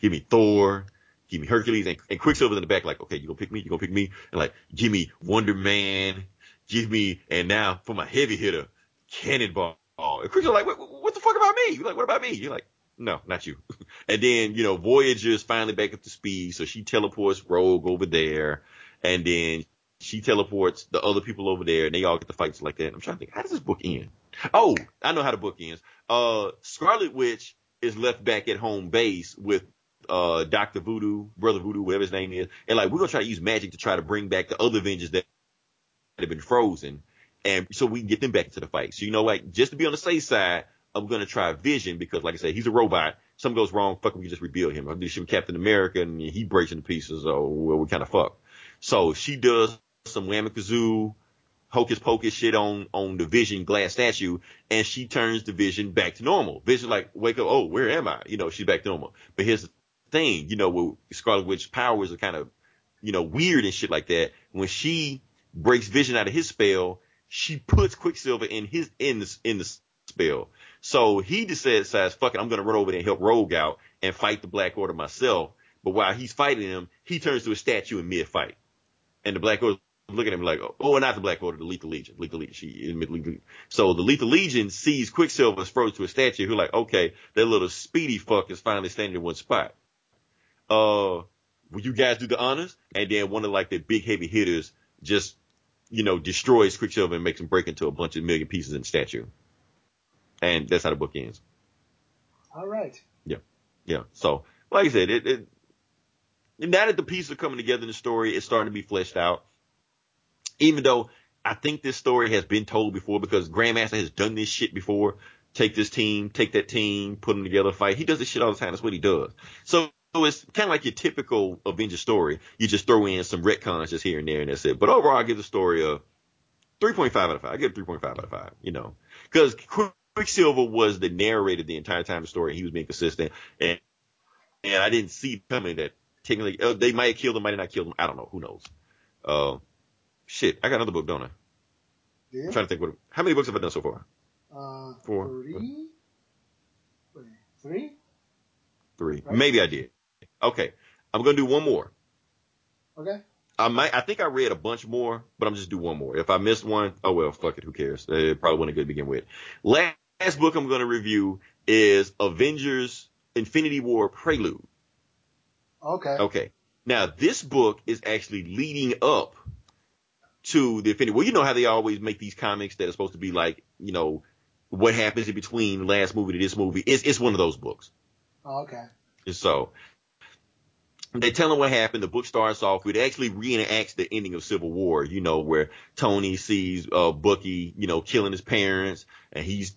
[SPEAKER 1] give me Thor, give me Hercules, and, and Quicksilver's in the back like, okay, you gonna pick me, you gonna pick me, and like, give me Wonder Man, give me, and now for my heavy hitter, Cannonball. And Quicksilver's like, what, what the fuck about me? You're like, what about me? You're like, no, not you. and then, you know, Voyager's finally back up to speed, so she teleports Rogue over there, and then she teleports the other people over there and they all get the fights like that. I'm trying to think, how does this book end? Oh, I know how the book ends. Uh, Scarlet Witch is left back at home base with, uh, Dr. Voodoo, Brother Voodoo, whatever his name is. And like, we're going to try to use magic to try to bring back the other Avengers that have been frozen. And so we can get them back into the fight. So, you know, like, just to be on the safe side, I'm gonna try Vision because, like I said, he's a robot. Something goes wrong, fuck, we can just rebuild him. I'll do some Captain America and he breaks into pieces, so well, we kind of fuck. So she does some Whammikazoo, hocus pocus shit on on the Vision glass statue, and she turns the Vision back to normal. Vision like wake up, oh, where am I? You know, she's back to normal. But here's the thing, you know, with Scarlet Witch powers are kind of, you know, weird and shit like that. When she breaks Vision out of his spell, she puts Quicksilver in his in the in the spell. So he decides, fuck it, I'm gonna run over there and help Rogue out and fight the Black Order myself. But while he's fighting him, he turns to a statue in mid fight. And the Black Look at him like, oh, not the Black Order, the Lethal Legion. Lethal Legion. She, so the Lethal Legion sees Quicksilver froze to a statue. Who like, okay, that little speedy fuck is finally standing in one spot. Uh, will you guys do the honors? And then one of like the big heavy hitters just, you know, destroys Quicksilver and makes him break into a bunch of million pieces in the statue. And that's how the book ends.
[SPEAKER 2] All right.
[SPEAKER 1] Yeah. Yeah. So, like I said, it, it now that the pieces are coming together in the story, it's starting to be fleshed out even though I think this story has been told before because Grandmaster has done this shit before. Take this team, take that team, put them together, fight. He does this shit all the time. That's what he does. So it's kind of like your typical Avengers story. You just throw in some retcons just here and there and that's it. But overall, I give the story a 3.5 out of 5. I give it 3.5 out of 5, you know, because Quicksilver was the narrator the entire time of the story. He was being consistent and, and I didn't see coming that technically uh, they might have killed him, might not killed him. I don't know. Who knows? Uh, Shit, I got another book, don't I? Yeah. I'm trying to think what. How many books have I done so far?
[SPEAKER 2] Uh, Four. Three. Three.
[SPEAKER 1] Three. Right? Maybe I did. Okay, I'm gonna do one more.
[SPEAKER 2] Okay.
[SPEAKER 1] I might. I think I read a bunch more, but I'm just do one more. If I missed one, oh well, fuck it. Who cares? It probably wasn't good to begin with. Last, last book I'm gonna review is Avengers: Infinity War Prelude.
[SPEAKER 2] Okay.
[SPEAKER 1] Okay. Now this book is actually leading up to the Infinity. Well, you know how they always make these comics that are supposed to be like, you know, what happens in between last movie to this movie. It's it's one of those books.
[SPEAKER 2] Oh, okay.
[SPEAKER 1] And so they tell him what happened. The book starts off with actually reenacts the ending of Civil War. You know, where Tony sees uh Bucky, you know, killing his parents, and he's,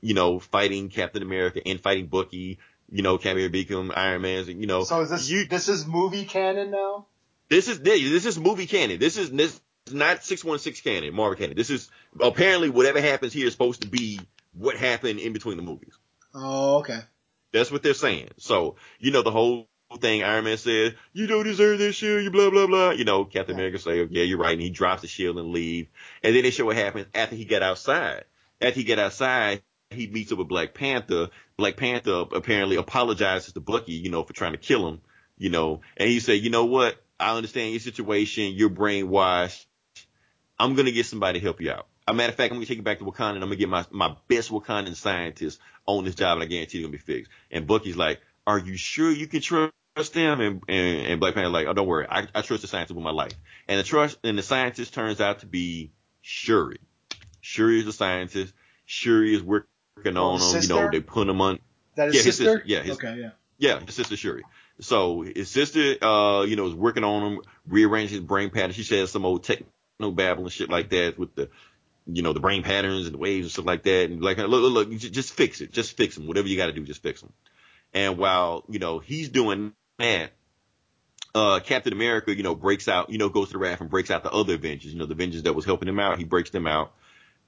[SPEAKER 1] you know, fighting Captain America and fighting Bucky. You know, Captain America, Iron Man, you know.
[SPEAKER 2] So is this you, this is movie canon now?
[SPEAKER 1] This is this is movie canon. This is this not 616 canon, Marvel canon. This is apparently whatever happens here is supposed to be what happened in between the movies.
[SPEAKER 2] Oh, okay.
[SPEAKER 1] That's what they're saying. So, you know, the whole thing Iron Man said, you don't deserve this shield, you blah, blah, blah. You know, Captain America say, oh, yeah, you're right. And he drops the shield and leave. And then they show what happens after he got outside. After he got outside, he meets up with Black Panther. Black Panther apparently apologizes to Bucky, you know, for trying to kill him, you know, and he said, you know what? I understand your situation. You're brainwashed. I'm gonna get somebody to help you out. As a matter of fact, I'm gonna take you back to Wakanda and I'm gonna get my, my best Wakandan scientists on this job and I guarantee they're gonna be fixed. And Bucky's like, are you sure you can trust them? And, and, and Black Panther's like, oh, don't worry. I, I trust the scientist with my life. And the trust, and the scientist turns out to be Shuri. Shuri is the scientist. Shuri is working on him. You know, they put him on.
[SPEAKER 2] That is
[SPEAKER 1] yeah,
[SPEAKER 2] his sister?
[SPEAKER 1] Yeah, his,
[SPEAKER 2] okay, yeah.
[SPEAKER 1] Yeah, his sister Shuri. So his sister, uh, you know, is working on him, rearranging his brain pattern. She says some old tech, no babbling shit like that with the, you know, the brain patterns and the waves and stuff like that. And like, look, look, look just fix it. Just fix them. Whatever you got to do, just fix them. And while, you know, he's doing that, uh, Captain America, you know, breaks out, you know, goes to the raft and breaks out the other Avengers, you know, the Avengers that was helping him out. He breaks them out.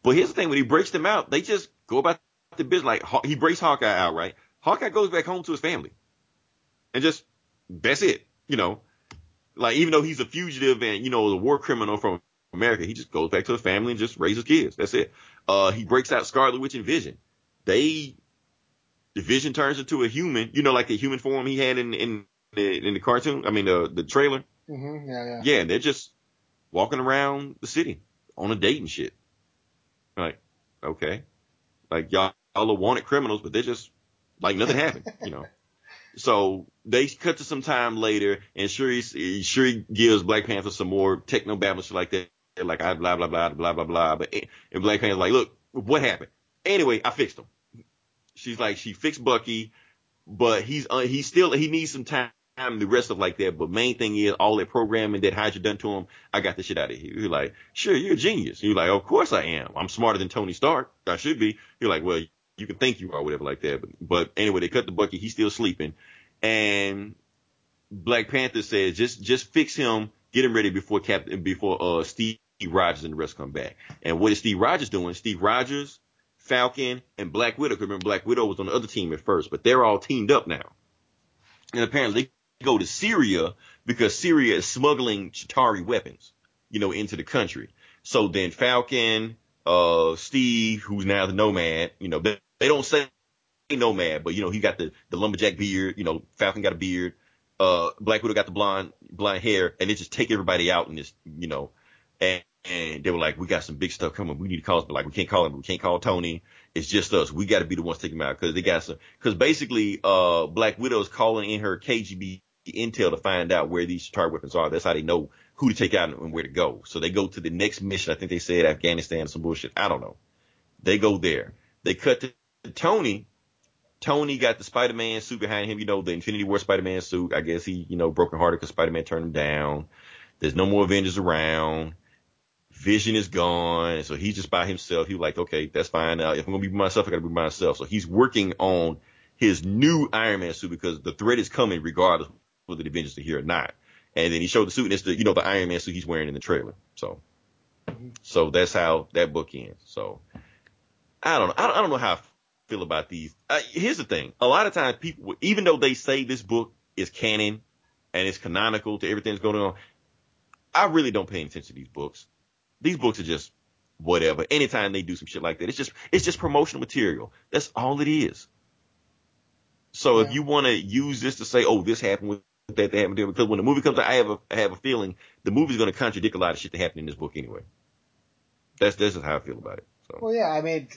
[SPEAKER 1] But here's the thing, when he breaks them out, they just go about the business. Like, he breaks Hawkeye out, right? Hawkeye goes back home to his family. And just, that's it, you know. Like, even though he's a fugitive and, you know, a war criminal from America. He just goes back to the family and just raises kids. That's it. Uh, he breaks out Scarlet Witch and Vision. They, the Vision turns into a human, you know, like the human form he had in, in, in the cartoon. I mean, the, the trailer.
[SPEAKER 2] Mm-hmm. Yeah, yeah.
[SPEAKER 1] Yeah. They're just walking around the city on a date and shit. Like, okay. Like y'all, y'all are wanted criminals, but they're just like nothing happened, you know. So they cut to some time later, and Shuri, Shuri gives Black Panther some more techno babble shit like that like I blah blah blah blah blah blah. But and Black Panther's like, look, what happened? Anyway, I fixed him. She's like, she fixed Bucky, but he's uh, he's still he needs some time. The rest of like that, but main thing is all that programming that Hydra done to him. I got the shit out of here. You're like, sure, you're a genius. You're like, of course I am. I'm smarter than Tony Stark. I should be. You're like, well, you can think you are, whatever like that. But, but anyway, they cut the Bucky. He's still sleeping, and Black Panther says just just fix him, get him ready before Captain before uh Steve Rogers and the rest come back. And what is Steve Rogers doing? Steve Rogers, Falcon, and Black Widow. Remember, Black Widow was on the other team at first, but they're all teamed up now. And apparently they go to Syria because Syria is smuggling Chitauri weapons, you know, into the country. So then Falcon, uh, Steve, who's now the Nomad, you know, they, they don't say Nomad, but you know, he got the, the lumberjack beard, you know, Falcon got a beard, uh, Black Widow got the blonde, blonde hair, and they just take everybody out in this, you know, and, and they were like, we got some big stuff coming. We need to call, us, but like, we can't call him. We can't call Tony. It's just us. We got to be the ones taking him out because they got some, because basically, uh, Black Widow is calling in her KGB intel to find out where these target weapons are. That's how they know who to take out and where to go. So they go to the next mission. I think they said Afghanistan, some bullshit. I don't know. They go there. They cut to Tony. Tony got the Spider-Man suit behind him, you know, the Infinity War Spider-Man suit. I guess he, you know, broken hearted because Spider-Man turned him down. There's no more Avengers around. Vision is gone. So he's just by himself. He was like, okay, that's fine. Uh, if I'm going to be myself, I got to be myself. So he's working on his new Iron Man suit because the threat is coming regardless whether the Avengers are here or not. And then he showed the suit and it's the, you know, the Iron Man suit he's wearing in the trailer. So, so that's how that book ends. So I don't know. I don't, I don't know how I feel about these. Uh, here's the thing. A lot of times people, even though they say this book is canon and it's canonical to everything that's going on, I really don't pay attention to these books. These books are just whatever. Anytime they do some shit like that, it's just, it's just promotional material. That's all it is. So yeah. if you want to use this to say, oh, this happened with that, that happened because when the movie comes out, I have a, I have a feeling the movie's going to contradict a lot of shit that happened in this book anyway. That's, that's just how I feel about it. So.
[SPEAKER 2] Well, yeah, I mean,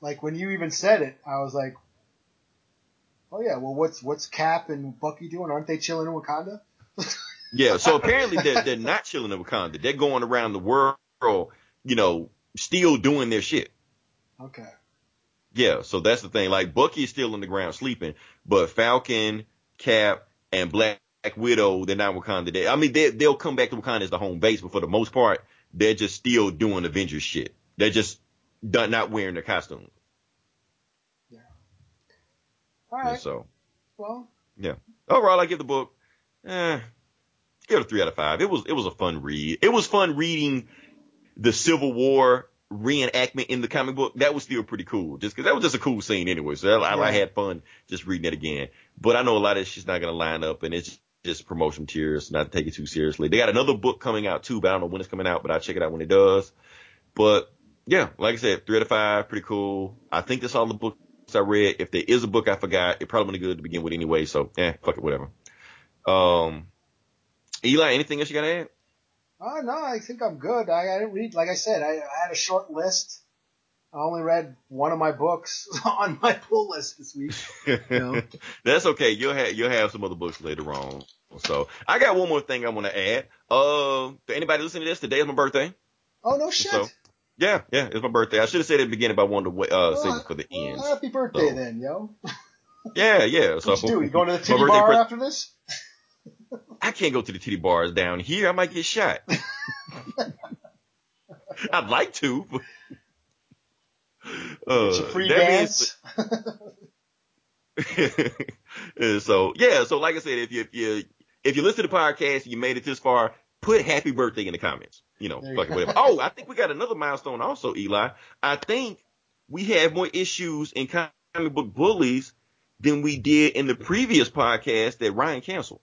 [SPEAKER 2] like when you even said it, I was like, oh yeah, well, what's, what's Cap and Bucky doing? Aren't they chilling in Wakanda?
[SPEAKER 1] yeah. So apparently they're, they're not chilling in Wakanda. They're going around the world, you know, still doing their shit.
[SPEAKER 2] Okay.
[SPEAKER 1] Yeah, so that's the thing. Like Bucky is still on the ground sleeping, but Falcon, Cap, and Black Widow, they're not Wakanda. They, I mean, they, they'll come back to Wakanda as the home base, but for the most part, they're just still doing Avengers shit. They're just done, not wearing their costumes.
[SPEAKER 2] Yeah. All right.
[SPEAKER 1] Yeah, so.
[SPEAKER 2] Well.
[SPEAKER 1] Yeah. Overall, I give the book, eh, give it a three out of five. It was, it was a fun read. It was fun reading the Civil War reenactment in the comic book, that was still pretty cool. Just cause that was just a cool scene anyway. So I, yeah. I had fun just reading it again. But I know a lot of this shit's not going to line up and it's just promotion materials, not to take it too seriously. They got another book coming out too, but I don't know when it's coming out, but I'll check it out when it does. But yeah, like I said, three out of five, pretty cool. I think that's all the books I read. If there is a book I forgot, it probably would good to begin with anyway. So yeah, fuck it, whatever. Um, Eli, anything else you got to add?
[SPEAKER 2] Oh no, I think I'm good. I, I didn't read, like I said, I, I had a short list. I only read one of my books on my pull list this week. You know?
[SPEAKER 1] That's okay. You'll have you'll have some other books later on. So I got one more thing I want to add. Uh, to anybody listening to this, today is my birthday.
[SPEAKER 2] Oh no shit. So,
[SPEAKER 1] yeah, yeah, it's my birthday. I should have said it at the beginning, but I wanted to uh, well, save it for the
[SPEAKER 2] well,
[SPEAKER 1] end.
[SPEAKER 2] Happy birthday so. then, yo.
[SPEAKER 1] yeah, yeah.
[SPEAKER 2] So what you do? You going to the titty bar pre- after this?
[SPEAKER 1] I can't go to the titty bars down here. I might get shot. I'd like to. But,
[SPEAKER 2] uh, free gas.
[SPEAKER 1] so yeah, so like I said, if you if you if you listen to the podcast and you made it this far, put happy birthday in the comments. You know, fuck whatever. oh, I think we got another milestone also, Eli. I think we have more issues in comic book bullies than we did in the previous podcast that Ryan canceled.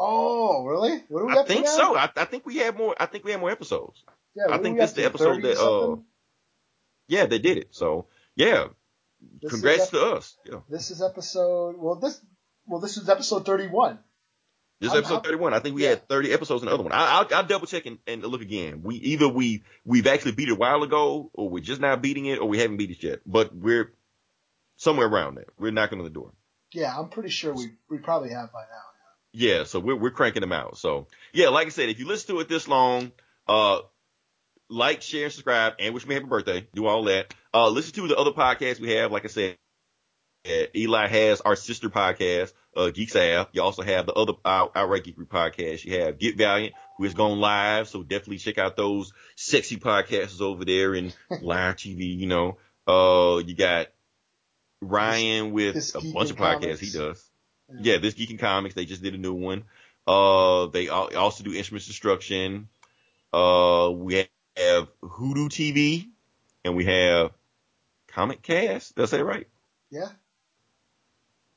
[SPEAKER 2] Oh, really? What
[SPEAKER 1] do we I think so. I, I, think we have more. I think we have more episodes. Yeah, I think this is the episode that. Uh, yeah, they did it. So yeah, this congrats to us. Yeah.
[SPEAKER 2] This is episode. Well, this. Well, this is episode thirty-one.
[SPEAKER 1] This is episode 31. I think we yeah. had 30 episodes in the other one. I, will I'll double check and, and, look again. We either we we've actually beat it a while ago, or we're just now beating it, or we haven't beat it yet. But we're somewhere around there. We're knocking on the door.
[SPEAKER 2] Yeah, I'm pretty sure we we probably have by now.
[SPEAKER 1] Yeah, so we're we're cranking them out. So yeah, like I said, if you listen to it this long, uh, like, share, and subscribe, and wish me happy birthday. Do all that. Uh, listen to the other podcasts we have. Like I said, Eli has our sister podcast, uh, Geeks Av. You also have the other Out, Outright Geekery podcast. You have Get Valiant, who has gone live. So definitely check out those sexy podcasts over there in live TV. You know, uh, you got Ryan with
[SPEAKER 2] This
[SPEAKER 1] a bunch of podcasts
[SPEAKER 2] Comics.
[SPEAKER 1] he does.
[SPEAKER 2] Yeah.
[SPEAKER 1] This Geek and Comics, they just did a new one. Uh, they also do Instruments Destruction. Uh, we have Hoodoo TV, and we have Comic Cast. Did I say it right?
[SPEAKER 2] Yeah.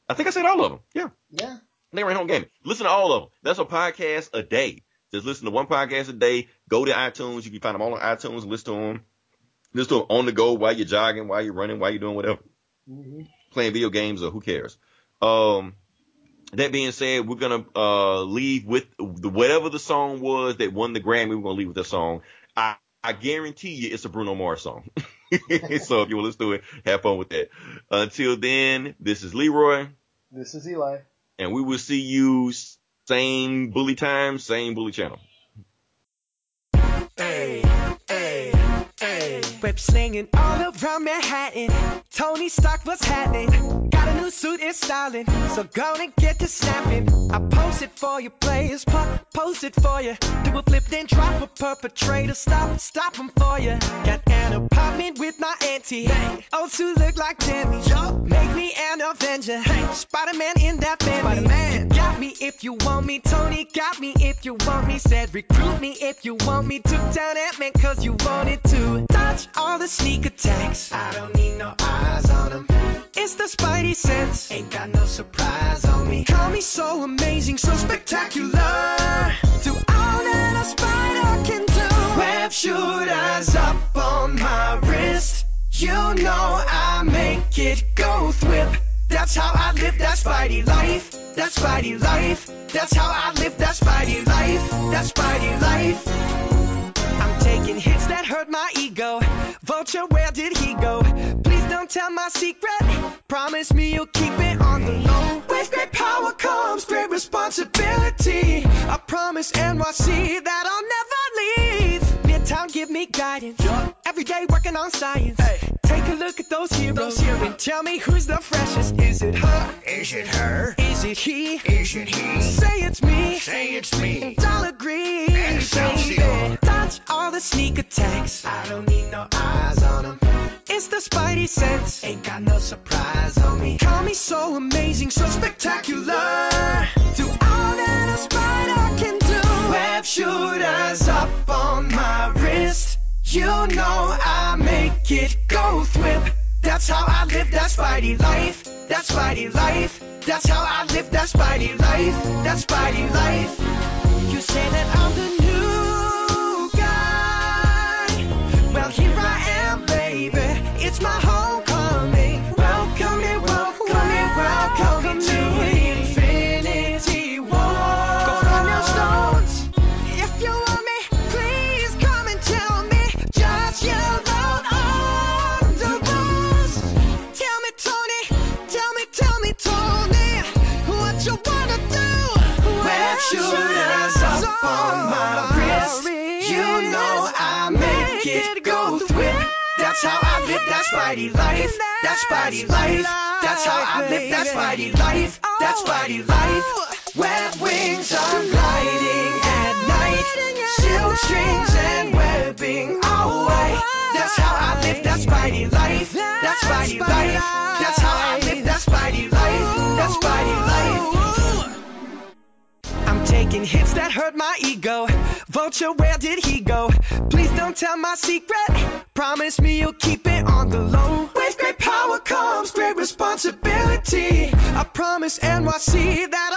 [SPEAKER 1] I think I said all of them. Yeah.
[SPEAKER 2] Yeah.
[SPEAKER 1] They right home gaming. Listen to all of them. That's a podcast a day. Just listen to one podcast a day. Go to iTunes. You can find them all on iTunes. Listen to them. Listen to them on the go while you're jogging, while you're running, while you're doing whatever.
[SPEAKER 2] hmm
[SPEAKER 1] Playing video games or who cares. Um, that being said, we're gonna uh leave with the whatever the song was that won the Grammy. We're gonna leave with that song. I I guarantee you, it's a Bruno Mars song. so if you want to listen to it, have fun with that. Until then, this is Leroy,
[SPEAKER 2] This is Eli.
[SPEAKER 1] and we will see you same bully time, same bully channel.
[SPEAKER 3] Hey, hey, Web slinging all around Manhattan. Tony Stark, what's happening? Got a new suit in styling, so gonna get to snapping. I post it for you, players. Po- post it for you. Do a flip, then drop a perpetrator. Stop, stop 'em for you. Got an apartment with my auntie. Hey. Oh, two look like Demi. Make me an Avenger. Hey. Spider Man in that family. Spider-Man. Got me if you want me. Tony got me if you want me. Said recruit me if you want me. Took down Ant Man cause you wanted to. Dodge all the sneak attacks. I don't need no eyes on them. It's the Spidey sense. Ain't got no surprise on me. Call me so amazing, so spectacular. Do all that a spider can do. Web shooters up on my wrist. You know I make it go thwip. That's how I live that Spidey life. That Spidey life. That's how I live that Spidey life. That Spidey life. Taking hits that hurt my ego. Vulture, where did he go? Please don't tell my secret. Promise me you'll keep it on the low. With great power comes great responsibility. I promise NYC that I'll never working on science. Take a look at those heroes. Here and tell me who's the freshest. Is it her?
[SPEAKER 4] Is it her?
[SPEAKER 3] Is it he?
[SPEAKER 4] Is it he?
[SPEAKER 3] Say it's me.
[SPEAKER 4] Say it's me.
[SPEAKER 3] And I'll agree. Baby. Dodge all the sneak attacks. I don't need no eyes on them. It's the Spidey sense. Ain't got no surprise on me. Call me so amazing, so spectacular. Do all that a spider can do. Web shooters up on my wrist. You know I make it go thwip. That's how I live that Spidey life. That Spidey life. That's how I live that Spidey life. That Spidey life. You say that I'm the new guy. Well, here I am, baby. It's my homecoming. That's how I live that Spidey life. That Spidey life. That's how I live that Spidey life. That Spidey life. Web wings are gliding at night. Silk strings and webbing all white. That's how I live that Spidey life. That Spidey life. That's how I live that Spidey life. That Spidey life. Taking hits that hurt my ego. Vulture, where did he go? Please don't tell my secret. Promise me you'll keep it on the low. With great power comes great responsibility. I promise NYC that